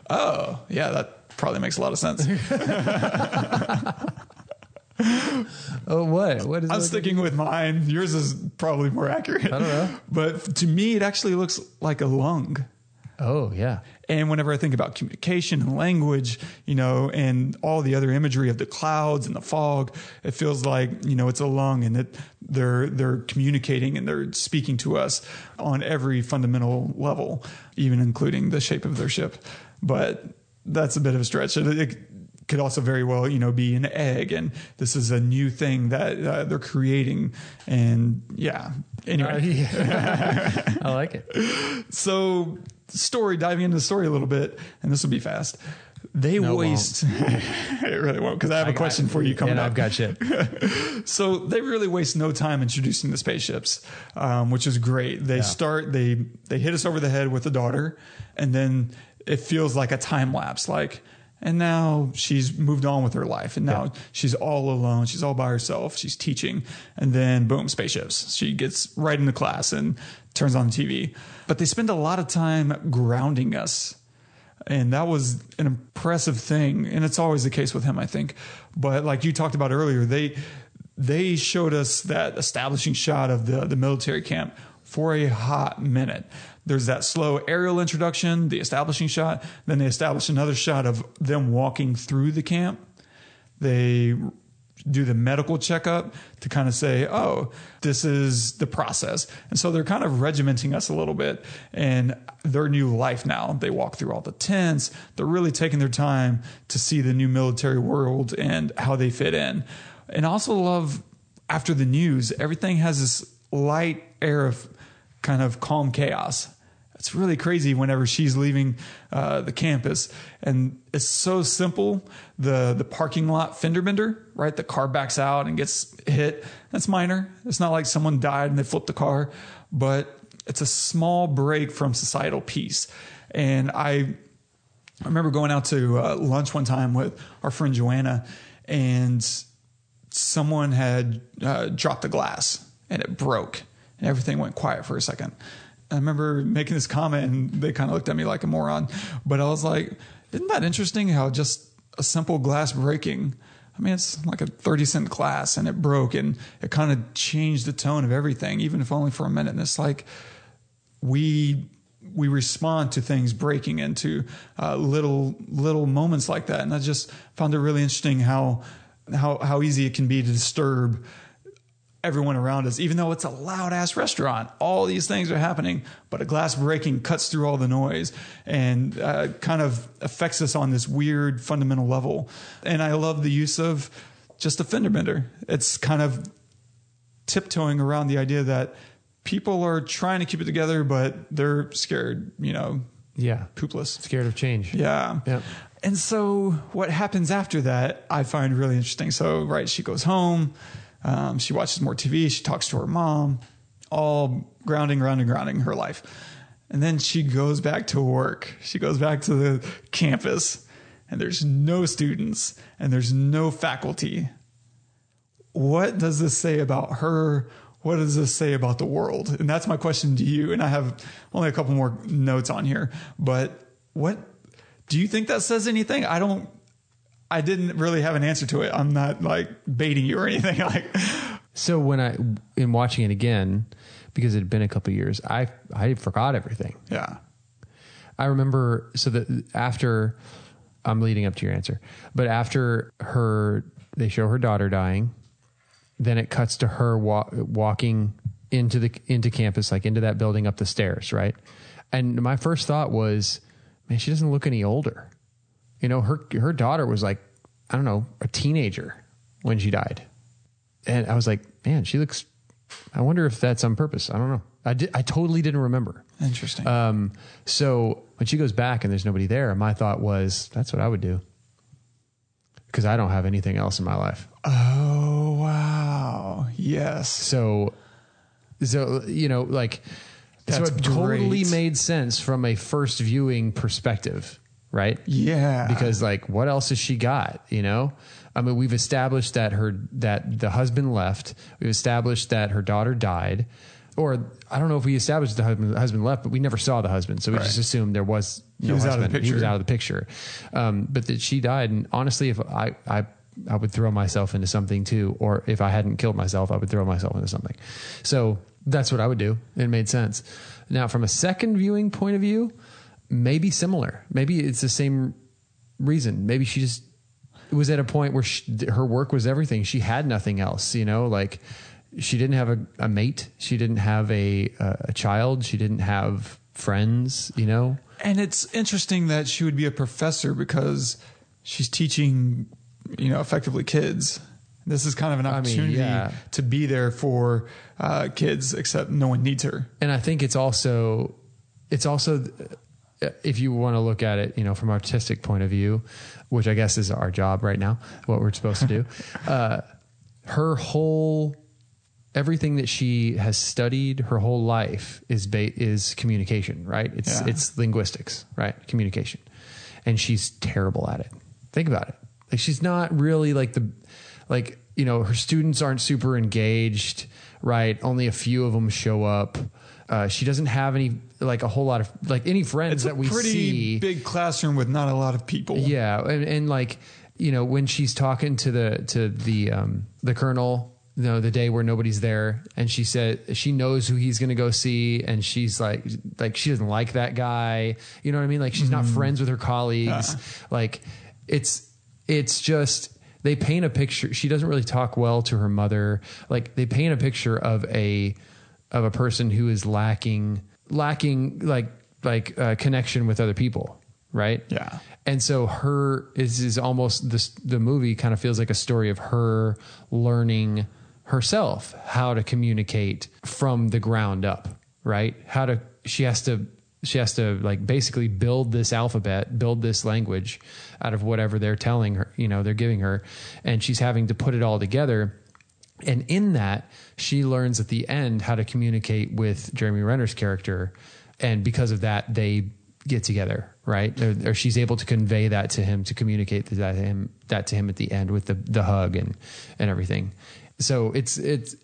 Oh, yeah, that probably makes a lot of sense. Oh, what? What is I'm sticking with mine. Yours is probably more accurate. I don't know. But to me, it actually looks like a lung. Oh, yeah. And whenever I think about communication and language, you know, and all the other imagery of the clouds and the fog, it feels like, you know, it's a lung and that they're, they're communicating and they're speaking to us on every fundamental level, even including the shape of their ship. But that's a bit of a stretch. It, it could also very well, you know, be an egg and this is a new thing that uh, they're creating. And yeah, anyway. Uh, yeah. I like it. So, story, diving into the story a little bit, and this will be fast. They No, waste. it really won't, because I have a question for you coming and up. I've got shit. so they really waste no time introducing the spaceships, um, which is great. They start, they they hit us over the head with the daughter, and then it feels like a time lapse, like. And now she's moved on with her life, and now she's all alone. She's all by herself. She's teaching, and then boom, spaceships. She gets right into class and turns on the TV. But they spend a lot of time grounding us. And that was an impressive thing. And it's always the case with him i think. But like you talked about earlier they they showed us that establishing shot of the the military camp for a hot minute. There's that slow aerial introduction the establishing shot. Then they establish another shot of them walking through the camp. They do the medical checkup to kind of say, oh, this is the process. And so they're kind of regimenting us a little bit in their new life now. They walk through all the tents. They're really taking their time to see the new military world and how they fit in. And I also love after the news, everything has this light air of kind of calm chaos. It's really crazy whenever she's leaving uh, the campus, and it's so simple. The the parking lot fender bender, right? The car backs out and gets hit. That's minor. It's not like someone died and they flipped the car, but it's a small break from societal peace. And I I remember going out to uh, lunch one time with our friend Joanna, and someone had uh, dropped a glass and it broke, and everything went quiet for a second. I remember making this comment, and they kind of looked at me like a moron. But I was like, "Isn't that interesting? How just a simple glass breaking." I mean, it's like a 30 cent glass and it broke and it kind of changed the tone of everything, even if only for a minute. And it's like, we we respond to things breaking into uh, little little moments like that, and I just found it really interesting how how how easy it can be to disturb everyone around us, even though it's a loud ass restaurant. All these things are happening, but a glass breaking cuts through all the noise and uh, kind of affects us on this weird fundamental level. And I love the use of just a fender bender. It's kind of tiptoeing around the idea that people are trying to keep it together, but they're scared, you know, Yeah. poopless. Scared of change. Yeah. Yep. And so what happens after that, I find really interesting. So, right, she goes home, um, she watches more TV, she talks to her mom, all grounding, grounding, grounding her life. And then she goes back to work. She goes back to the campus, and there's no students and there's no faculty. What does this say about her? What does this say about the world? And that's my question to you. And I have only a couple more notes on here, but what do you think that says anything? I don't, I didn't really have an answer to it. I'm not like baiting you or anything. Like, So when I in watching it again, because it had been a couple of years, I I forgot everything. yeah. I remember so that after I'm leading up to your answer, but after her, they show her daughter dying. Then it cuts to her wa- walking into the into campus, like into that building up the stairs, right? And my first thought was, man, she doesn't look any older. You know, her her daughter was like, I don't know, a teenager when she died, and I was like, man, she looks. I wonder if that's on purpose. I don't know. I did, I totally didn't remember. Interesting. Um, so when she goes back and there's nobody there, my thought was, that's what I would do. Because I don't have anything else in my life. oh, wow. Yes. So, so you know, like, That's so it totally made sense from a first viewing perspective, right? Yeah. Because like, what else has she got? You know, I mean, we've established that her that the husband left. We've established that her daughter died, or I don't know if we established the husband, the husband left, but we never saw the husband, so we just assumed there was no was out of the husband. He was out of the picture. Um, but that she died, and honestly, if I I I would throw myself into something too, or if I hadn't killed myself, I would throw myself into something. So that's what I would do. It made sense. Now, from a second viewing point of view, maybe similar. Maybe it's the same reason. Maybe she just was at a point where she, her work was everything. She had nothing else, you know, like she didn't have a, a mate. She didn't have a, a, a child. She didn't have friends, you know? And it's interesting that she would be a professor because she's teaching, you know, effectively kids. This is kind of an mean, opportunity yeah. to be there for uh, kids, except no one needs her. and I think it's also it's also if you want to look at it, you know, from artistic point of view, which I guess is our job right now, what we're supposed to do. uh, her whole everything that she has studied her whole life is ba- is communication, right? It's Yeah. it's linguistics, right? Communication, and she's terrible at it. Think about it. Like she's not really like the like you know her students aren't super engaged, right? Only a few of them show up. Uh, she doesn't have any like a whole lot of like any friends It's that a we pretty see. big classroom with not a lot of people. Yeah, and, and like you know when she's talking to the to the um, the colonel, you know the day where nobody's there, and she said she knows who he's going to go see, and she's like like she doesn't like that guy. You know what I mean? Like she's not friends with her colleagues. Like it's it's just they paint a picture. She doesn't really talk well to her mother. Like they paint a picture of a of a person who is lacking lacking like like uh, connection with other people, right? Yeah. And so her is is almost this the movie kind of feels like a story of her learning herself how to communicate from the ground up, right? How to she has to she has to like basically build this alphabet, build this language out of whatever they're telling her, you know, they're giving her, and she's having to put it all together. And in that, she learns at the end how to communicate with Jeremy Renner's character, and because of that, they get together, right? Or, or she's able to convey that to him, to communicate that to him, that to him at the end with the the hug and and everything. So it's it's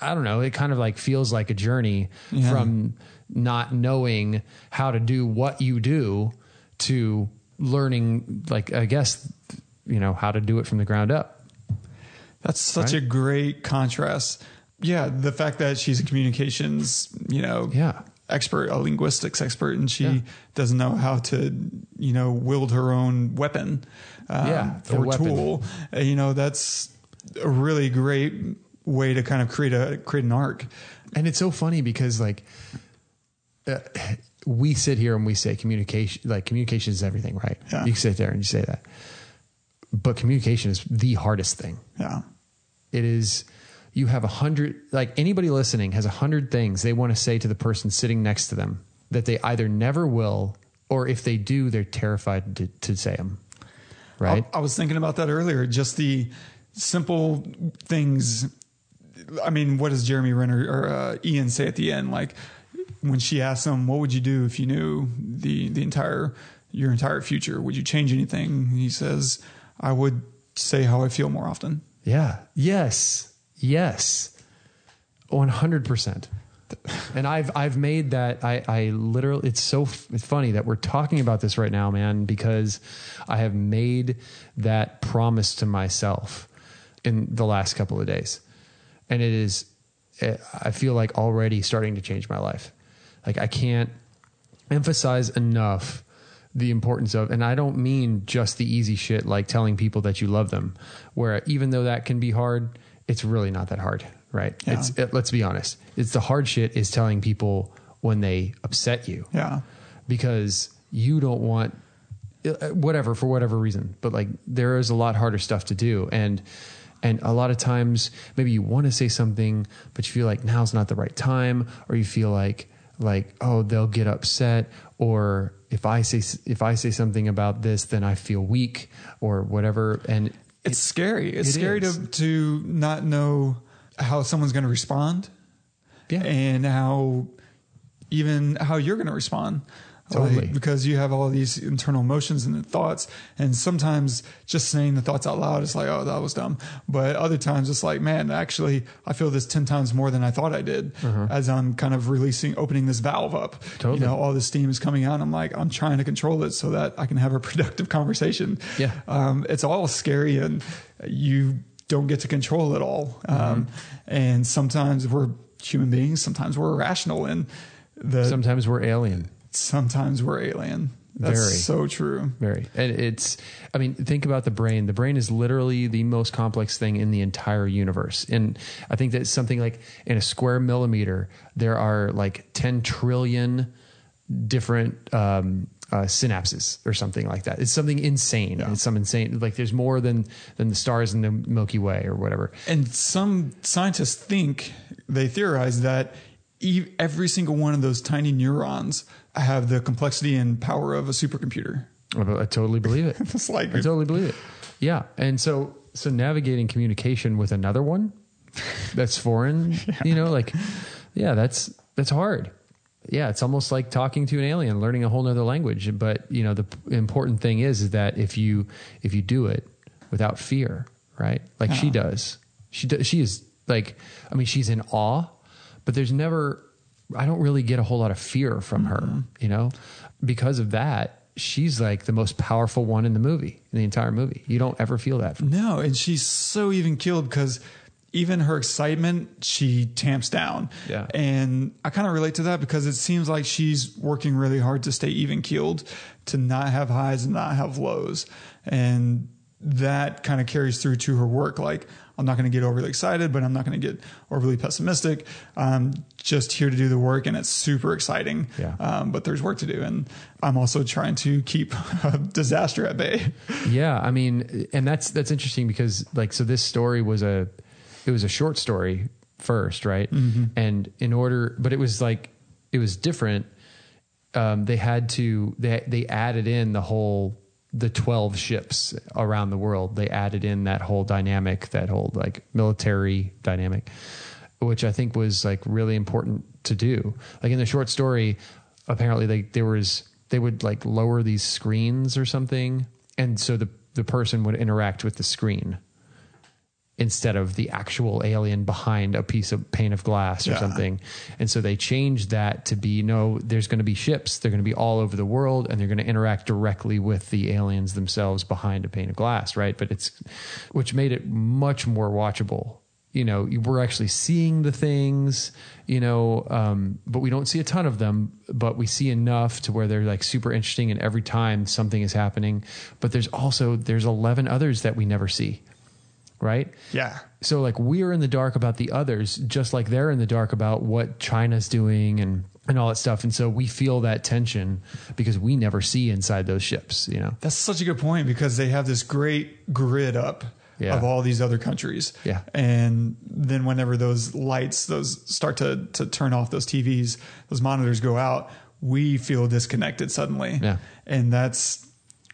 I don't know. It kind of like feels like a journey Yeah. from not knowing how to do what you do to learning, like I guess, you know, how to do it from the ground up. That's such Right? a great contrast. Yeah, the fact that she's a communications, you know, Yeah. expert, a linguistics expert, and she Yeah. doesn't know how to, you know, wield her own weapon um, Yeah, or weapon. tool. Uh, You know, that's a really great way to kind of create a create an arc. And it's so funny because like uh, we sit here and we say communication, like communication is everything, right? Yeah. You sit there and you say that, but communication is the hardest thing. Yeah. It is you have a hundred like anybody listening has a hundred things they want to say to the person sitting next to them that they either never will or if they do they're terrified to, to say them right I, I was thinking about that earlier. Just the simple things. I mean, what does Jeremy Renner or uh, Ian say at the end? Like when she asks him, "What would you do if you knew the the entire your entire future? Would you change anything?" He says, "I would say how I feel more often." yeah. Yes. Yes. 100% and I've I've made that I I literally it's so it's funny that we're talking about this right now man because I have made that promise to myself in the last couple of days. And it is eh, I feel like already starting to change my life. Like I can't emphasize enough the importance of and I don't mean just the easy shit like telling people that you love them where even though that can be hard it's really not that hard right Yeah. it's it, let's be honest it's the hard shit is telling people when they upset you Yeah. because you don't want uh, whatever for whatever reason but like there is a lot harder stuff to do and and a lot of times maybe you want to say something but you feel like now's not the right time or you feel like like oh they'll get upset or if i say if i say something about this then i feel weak or whatever and It's scary. It's it scary is. to to not know how someone's going to respond. Yeah. And how even how you're going to respond. Totally. Like, because you have all these internal emotions and thoughts. And sometimes just saying the thoughts out loud is like, oh, that was dumb. But other times it's like, man, actually, I feel this 10 times more than I thought I did as I'm kind of releasing, opening this valve up. Uh-huh. Totally. You know, all this steam is coming out. I'm like, I'm trying to control it so that I can have a productive conversation. Yeah. Um, it's all scary and you don't get to control it all. Mm-hmm. Um, and sometimes we're human beings, sometimes we're irrational and the, sometimes we're alien sometimes we're alien. That's Very. so true. Very. And it's, I mean, think about the brain. The brain is literally the most complex thing in the entire universe. And I think that something like in a square millimeter, there are like 10 trillion different um, uh, synapses or something like that. It's something insane. It's some insane, like there's more than, than the stars in the Milky Way or whatever. And some scientists think, they theorize that every single one of those tiny neurons have the complexity and power of a supercomputer. I totally believe it. It's like, I totally believe it. Yeah. And so, so navigating communication with another one that's foreign, you know, like, yeah, that's, that's hard. Yeah. It's almost like talking to an alien, learning a whole nother language. But, you know, the p- important thing is, is that if you, if you do it without fear, right? Like she does, she does, she is like, I mean, she's in awe, but there's never, I don't really get a whole lot of fear from her, mm-hmm. you know, because of that. She's like the most powerful one in the movie, in the entire movie. You don't ever feel that. From, No, and she's so even keeled because even her excitement, she tamps down. Yeah. And I kind of relate to that because it seems like she's working really hard to stay even keeled, to not have highs and not have lows. And that kind of carries through to her work. Like, I'm not going to get overly excited, but I'm not going to get overly pessimistic. I'm just here to do the work, and it's super exciting. Yeah. Um, but there's work to do, and I'm also trying to keep a disaster at bay. Yeah, I mean, and that's that's interesting because like so this story was a, it was it was a short story first, right? And in order, but it was like it was different. Um, they had to they they added in the whole the 12 ships around the world. They added in that whole dynamic, that whole like military dynamic, which I think was like really important to do. Like in the short story, apparently they, there was they would like lower these screens or something and so the the person would interact with the screen instead of the actual alien behind a piece of pane of glass or Yeah. something. And so they changed that to be no, there's going to be ships. They're going to be all over the world and they're going to interact directly with the aliens themselves behind a pane of glass, right? But it's, which made it much more watchable. You know, we're actually seeing the things, you know, um, but we don't see a ton of them, but we see enough to where they're like super interesting. And every time something is happening, but there's also, there's 11 others that we never see right? Yeah. So like we're in the dark about the others, just like they're in the dark about what China's doing and and all that stuff. And so we feel that tension because we never see inside those ships, you know. That's such a good point because they have this great grid up Yeah. of all these other countries. Yeah. And then whenever those lights, those start to, to turn off those TVs, those monitors go out, we feel disconnected suddenly. Yeah. And that's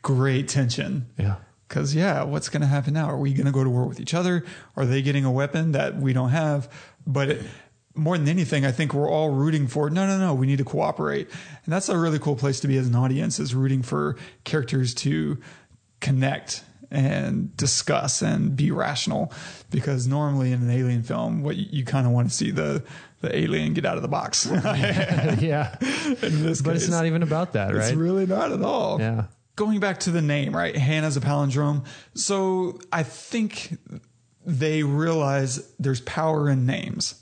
great tension. Yeah. Because, yeah, what's going to happen now? Are we going to go to war with each other? Are they getting a weapon that we don't have? But it, more than anything, I think we're all rooting for no, no, no, we need to cooperate. And that's a really cool place to be as an audience is rooting for characters to connect and discuss and be rational. Because normally in an alien film, what you, you kind of want to see the, the alien get out of the box. yeah. But it's not even about that, right It's really not at all Yeah. Going back to the name, right? Hannah's a palindrome. So I think they realize there's power in names.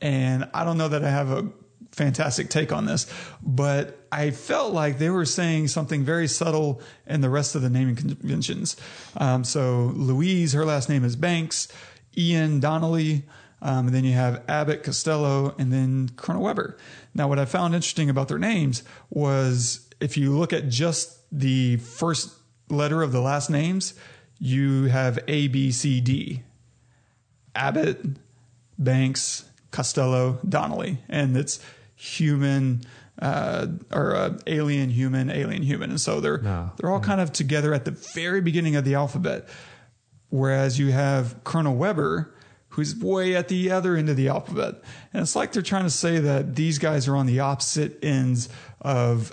And I don't know that I have a fantastic take on this, but I felt like they were saying something very subtle in the rest of the naming conventions. Um, so Louise, her last name is Banks, Ian Donnelly, um, and then you have Abbott Costello, and then Colonel Weber. Now, what I found interesting about their names was if you look at just the first letter of the last names, you have A, B, C, D. Abbott, Banks, Costello, Donnelly, and it's human uh, or uh, alien, human, alien, human, and so they're No. they're all kind of together at the very beginning of the alphabet. Whereas you have Colonel Weber, who's way at the other end of the alphabet, and it's like they're trying to say that these guys are on the opposite ends of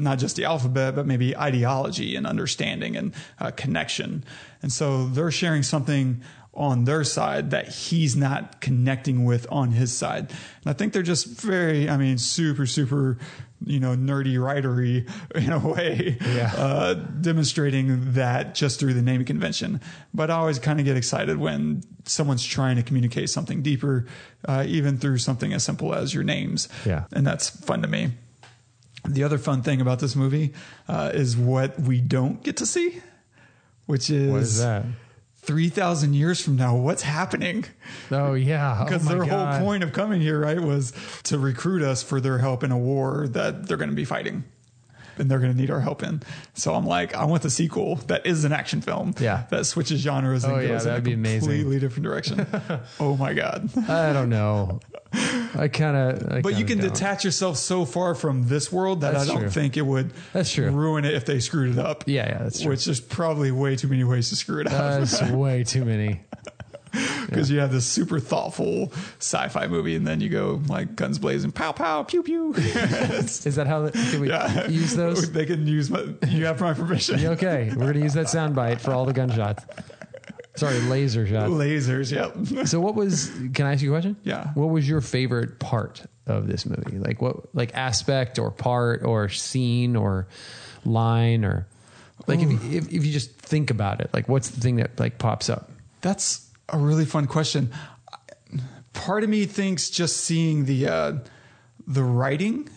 not just the alphabet, but maybe ideology and understanding and uh, connection. And so they're sharing something on their side that he's not connecting with on his side. And I think they're just very, I mean, super, super, you know, nerdy writery in a way, Yeah. uh, demonstrating that just through the naming convention. But I always kind of get excited when someone's trying to communicate something deeper, uh, even through something as simple as your names. Yeah. And that's fun to me. The other fun thing about this movie uh, is what we don't get to see, which is, What is that? 3,000 years from now, what's happening? Oh yeah. Because oh, their God. whole point of coming here, right, was to recruit us for their help in a war that they're going to be fighting. And they're going to need our help in. So I'm like, I want the sequel that is an action film. Yeah. That switches genres and Oh, yeah, goes in a that'd amazing. completely different direction. oh my God. I don't know. I kind of. But you can detach yourself so far from this world that That's I don't true. think it would That's true. ruin it if they screwed it up. Yeah, yeah, that's true. Which is probably way too many ways to screw it up. That's way too many. because you have this super thoughtful sci-fi movie, and then you go like guns blazing, pow pow, pew pew. Is that how the, can we yeah, use those? They can use my. You have my permission. Okay, we're gonna use that soundbite for all the gunshots. Sorry, laser shots. Lasers. Yep. So, what was? Can I ask you a question? Yeah. What was your favorite part of this movie? Like what? Like aspect or part or scene or line or like if, if if you just think about it, like what's the thing that like pops up? That's a really fun question. Part of me thinks just seeing the uh, the writing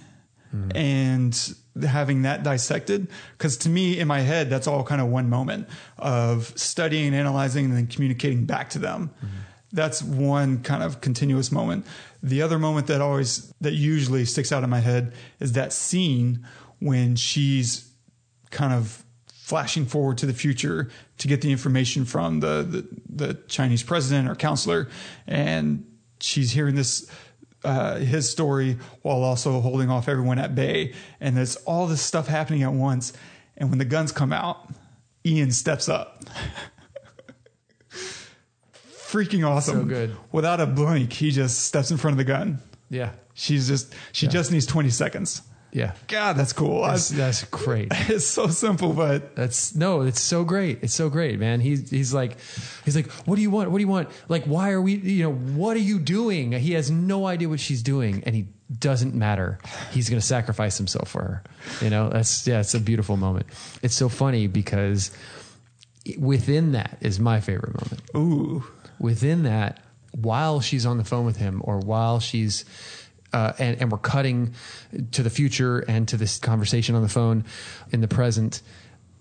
and having that dissected, because to me in my head that's all kind of one moment of studying, analyzing, and then communicating back to them. That's one kind of continuous moment. The other moment that always that usually sticks out in my head is that scene when she's kind of flashing forward to the future to get the information from the, the, the Chinese president or counselor. And she's hearing this uh, his story while also holding off everyone at bay. And there's all this stuff happening at once. And when the guns come out, Ian steps up. Freaking awesome. So good. Without a blink, he just steps in front of the gun. Yeah. She's just, she Yeah. just needs 20 seconds. Yeah. God, that's cool. That's, that's great. it's so simple, but That's no, it's so great. It's so great, man. He's he's like he's like, what do you want? What do you want? Like, why are we? You know, what are you doing? He has no idea what she's doing, and he doesn't matter. He's going to sacrifice himself for her. You know, that's yeah, it's a beautiful moment. It's so funny because within that is my favorite moment. ooh, Within that, while she's on the phone with him, or while she's uh, and, and we're cutting to the future and to this conversation on the phone in the present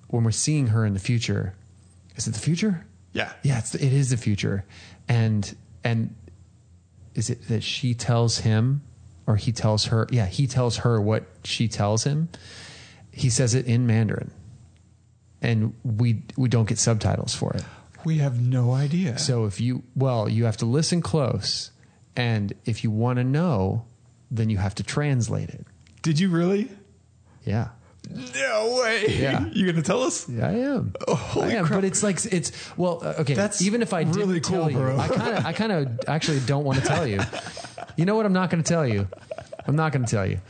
when we're seeing her in the future is it the future yeah. yeah it's, it is the future and and is it that she tells him or he tells her yeah he tells her what she tells him he says it in mandarin and we we don't get subtitles for it We have no idea. so if you, well, you have to listen close. And if you want to know, then you have to translate it. Did you really? Yeah. No way. Yeah. You gonna tell us? Yeah, I am. Oh, holy I am. crap. But it's like, it's, well, uh, okay. That's even if I didn't really tell cool, you, bro. I kind of, I kind of actually don't want to tell you. You know what? I'm not going to tell you. I'm not going to tell you.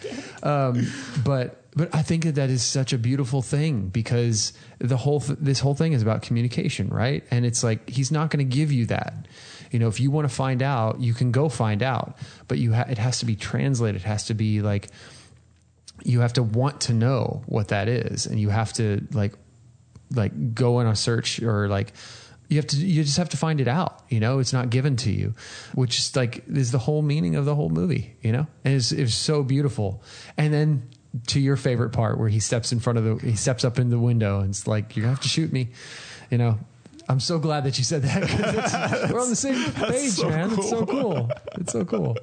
Um, but, but I think that that is such a beautiful thing because the whole, th- this whole thing is about communication, right? And it's like, he's not going to give you that. You know, if you want to find out, you can go find out, but you, ha- it has to be translated. It has to be like, you have to want to know what that is. And you have to like like go on a search or like you have to you just have to find it out you know? It's not given to you which is like is the whole meaning of the whole movie you know? And it's, it's so beautiful. And then to your favorite part where he steps in front of the he steps up in the window and it's like gonna have to shoot me you know I'm so glad that you said that 'cause it's- we're on the same page, so man. It's so cool. cool. It's so cool.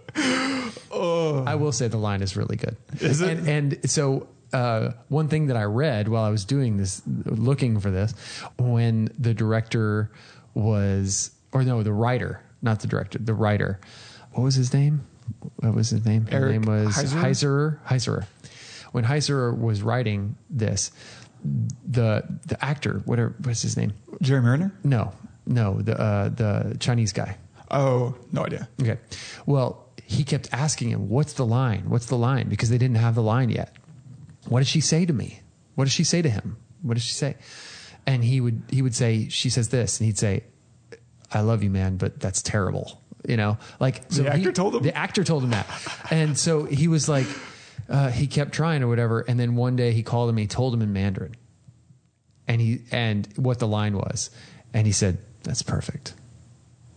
I will say the line is really good. Is it? And, and so uh, one thing that I read while I was doing this, looking for this, when the director was, or no, the writer, not the director, the writer. What was his name? What was his name? Eric his name was Heisserer? Heisserer. Heisserer. When Heisserer was writing this, the the actor, whatever, what's his name? Jeremy Renner? No, no, the uh, the Chinese guy. Oh, no idea. Okay. Well, he kept asking him, "What's the line? What's the line?" Because they didn't have the line yet. What did she say to me? What did she say to him? What did she say? And he would he would say, "She says this," and he'd say, "I love you, man, but that's terrible." You know, like so The he- actor told him? The actor told him that, and so he was like, uh, he kept trying or whatever. And then one day he called him. He told him in Mandarin, and he and what the line was, and he said, "That's perfect."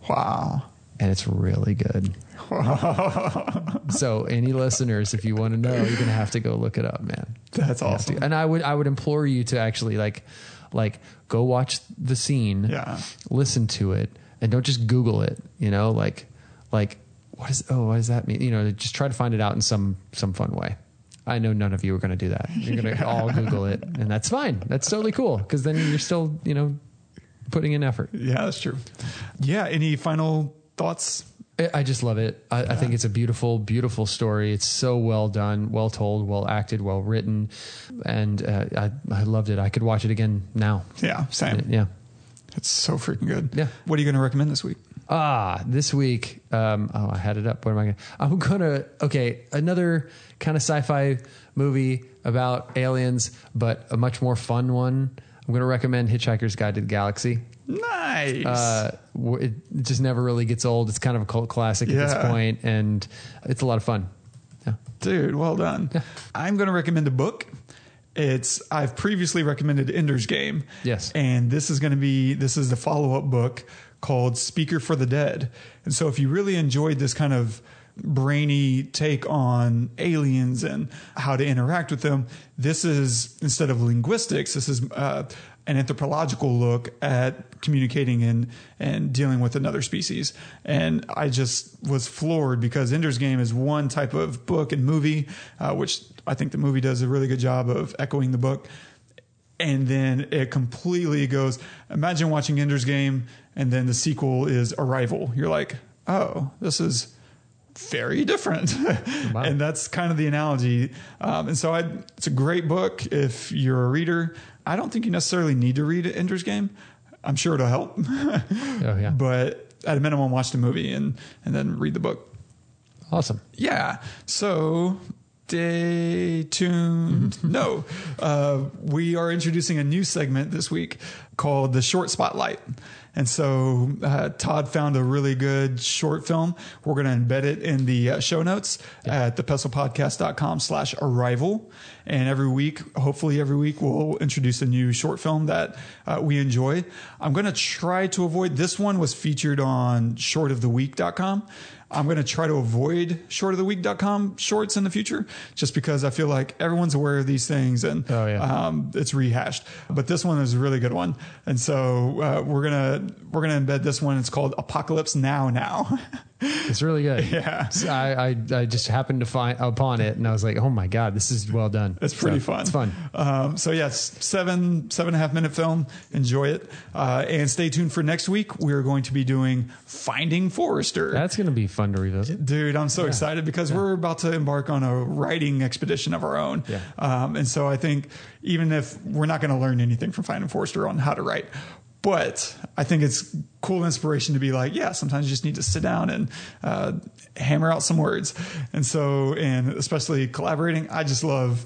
Wow. and it's really good. so, any listeners, if you want to know, you're gonna have to go look it up, man. That's You awesome. And I would, I would implore you to actually like, like, go watch the scene, Yeah. listen to it, and don't just Google it. You know, like, like, what is? Oh, what does that mean? You know, just try to find it out in some some fun way. I know none of you are going to do that. You're going to all Google it, and that's fine. That's totally cool because then you're still, you know, putting in effort. Yeah, that's true. Yeah. Any final thoughts? I- just love it. I, I think it's a beautiful, beautiful story. It's so well done, well told, well acted, well written, and uh, I, I loved it. I could watch it again now. Yeah, same. Yeah. It's so freaking good. Yeah. What are you going to recommend this week? Ah, this week. Um, oh, I had it up. What am I going? to I'm gonna. Okay, another kind of sci-fi movie about aliens, but a much more fun one. I'm gonna recommend Hitchhiker's Guide to the Galaxy. Nice. Uh, it just never really gets old. It's kind of a cult classic at this point, and it's a lot of fun. Yeah. Dude, well done. I'm going to recommend a book. It's I've previously recommended Ender's Game. Yes. And this is going to be this is the follow-up book called Speaker for the Dead. And so if you really enjoyed this kind of brainy take on aliens and how to interact with them, this is instead of linguistics, this is uh, an anthropological look at communicating and and dealing with another species. And I just was floored because Ender's Game is one type of book and movie, uh, which I think the movie does a really good job of echoing the book. And then it completely goes. Imagine watching Ender's Game, and then the sequel is Arrival. You're like, oh, this is very different. and that's kind of the analogy. Um, and so I, it's a great book if you're a reader. I don't think you necessarily need to read Ender's Game. I'm sure it'll help. Oh, yeah. But at a minimum, watch the movie and, and then read the book. Awesome. Yeah. So stay tuned. no, uh, we are introducing a new segment this week called the Short Spotlight. And so uh, Todd found a really good short film. We're going to embed it in the uh, show notes at thepestlepodcast.com slash arrival. And every week, hopefully every week, we'll introduce a new short film that uh, we enjoy. I'm going to try to avoid, this one was featured on short of the shortoftheweek.com. I'm going to try to avoid shortoftheweek.com shorts in the future just because I feel like everyone's aware of these things and Oh, yeah. um, it's rehashed. But this one is a really good one. And so uh, we're going to we're going to embed this one. It's called Apocalypse Now Now. It's really good. Yeah. So I, I, I just happened to find upon it and I was like, oh my God, this is well done. It's pretty So, fun. It's fun. Um, so yeah, seven seven and a half minute film. Enjoy it, uh, and stay tuned for next week. We are going to be doing Finding Forrester. That's going to be fun to revisit. Dude, I'm so excited because we're about to embark on a writing expedition of our own. Yeah. Um, and so I think even if we're not going to learn anything from Finding Forrester on how to write, but I think it's cool inspiration to be like, yeah, sometimes you just need to sit down and uh, hammer out some words. And so, and especially collaborating, I just love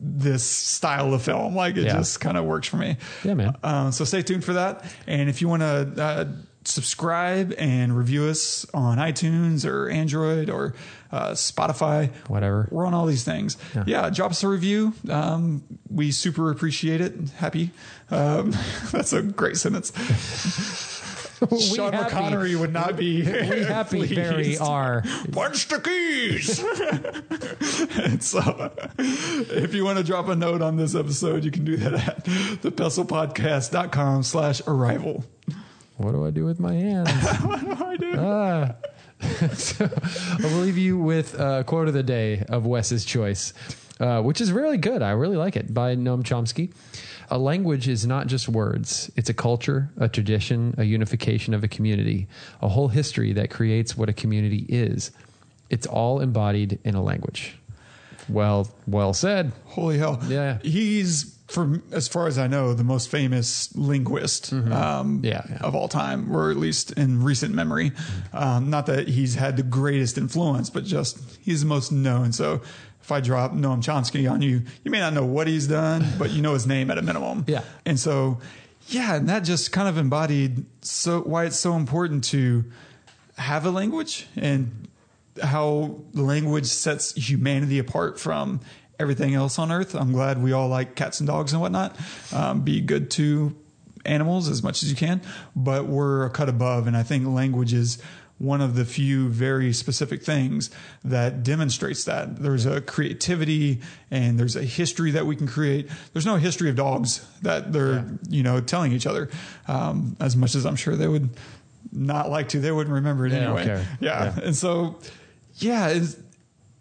this style of film. Like it Yeah. just kind of works for me. Yeah, man. Um, so stay tuned for that. And if you want to uh, subscribe and review us on iTunes or Android or uh, Spotify, Whatever. we're on all these things. Yeah, drop us a review. Um, we super appreciate it. Happy. Um, that's a great sentence. Sean happy. McConnery would not be. We happy pleased. very are. Punch the keys. and so, if you want to drop a note on this episode, you can do that at thepestlepodcast.com slash arrival. What do I do with my hands? What do I do? Ah. so I'll leave you with a quote of the day of Wes's choice, uh, which is really good. I really like it by Noam Chomsky. A language is not just words, it's a culture, a tradition, a unification of a community, a whole history that creates what a community is. It's all embodied in a language. Well, well said. Holy hell. Yeah. He's, from as far as I know, the most famous linguist um, Mm-hmm. Yeah, yeah. of all time, or at least in recent memory. Um, not that he's had the greatest influence, but just he's the most known. So if I drop Noam Chomsky on you, you may not know what he's done, but you know his name at a minimum. Yeah. And so, yeah, and that just kind of embodied so why it's so important to have a language and how the language sets humanity apart from everything else on earth. I'm glad we all like cats and dogs and whatnot. Um, be good to animals as much as you can, but we're a cut above. And I think language is one of the few very specific things that demonstrates that there's a creativity and there's a history that we can create. There's no history of dogs that they're, you know, telling each other. Um, as much as I'm sure they would not like to, they wouldn't remember it don't anyway. care. Yeah. Yeah. And so, yeah, it's,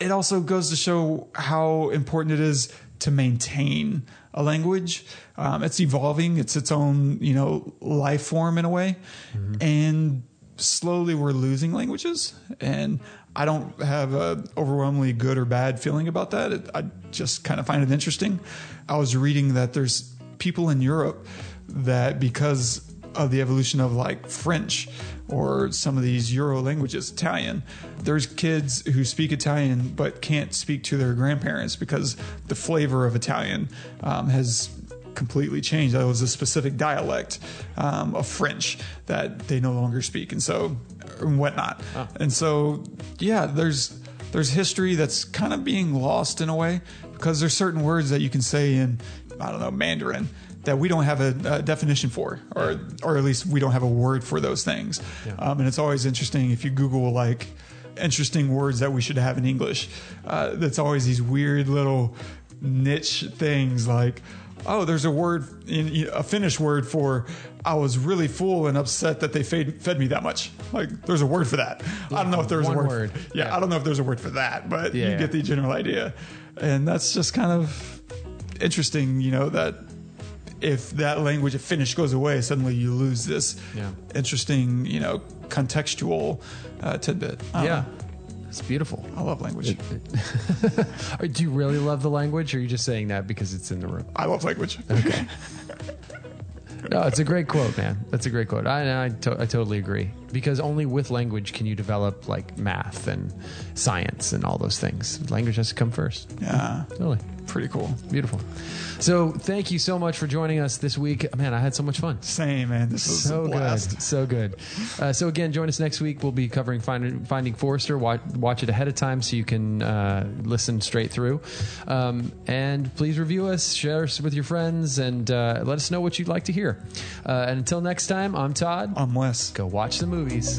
it also goes to show how important it is to maintain a language. Um, it's evolving. It's its own, you know, life form in a way. And slowly we're losing languages. And I don't have a overwhelmingly good or bad feeling about that. It, I just kind of find it interesting. I was reading that there's people in Europe that because of the evolution of like French or some of these Euro languages, Italian. There's kids who speak Italian but can't speak to their grandparents because the flavor of Italian um, has completely changed. That was a specific dialect um, of French that they no longer speak, and so and whatnot. And so, yeah, there's there's history that's kind of being lost in a way because there's certain words that you can say in I don't know Mandarin that we don't have a, a definition for, or or at least we don't have a word for those things. Um, and it's always interesting if you Google like interesting words that we should have in English. Uh, that's always these weird little niche things like. Oh, there's a word in a Finnish word for I was really full and upset that they fed, fed me that much. Like there's a word for that. I don't know if there's a word. word. Yeah, Yeah. I don't know if there's a word for that, but Yeah, you yeah. get the general idea. And that's just kind of interesting, you know, that if that language of Finnish goes away, suddenly you lose this Yeah. interesting, you know, contextual uh, tidbit. Don't Yeah. It's beautiful. I love language. Or Do you really love the language, or are you just saying that because it's in the room? I love language. Okay. No, it's a great quote, man. That's a great quote. I I, to, I totally agree because only with language can you develop like math and science and all those things. Language has to come first. Yeah. Totally. Pretty cool. Beautiful. So, thank you so much for joining us this week. Man, I had so much fun. Same, man. This was So good, so good. Uh, so again, join us next week. We'll be covering Finding, Finding Forrester. Watch, watch it ahead of time so you can uh, listen straight through. Um, and please review us, share us with your friends, and uh, let us know what you'd like to hear. Uh, and until next time, I'm Todd. I'm Wes. Go watch the movies.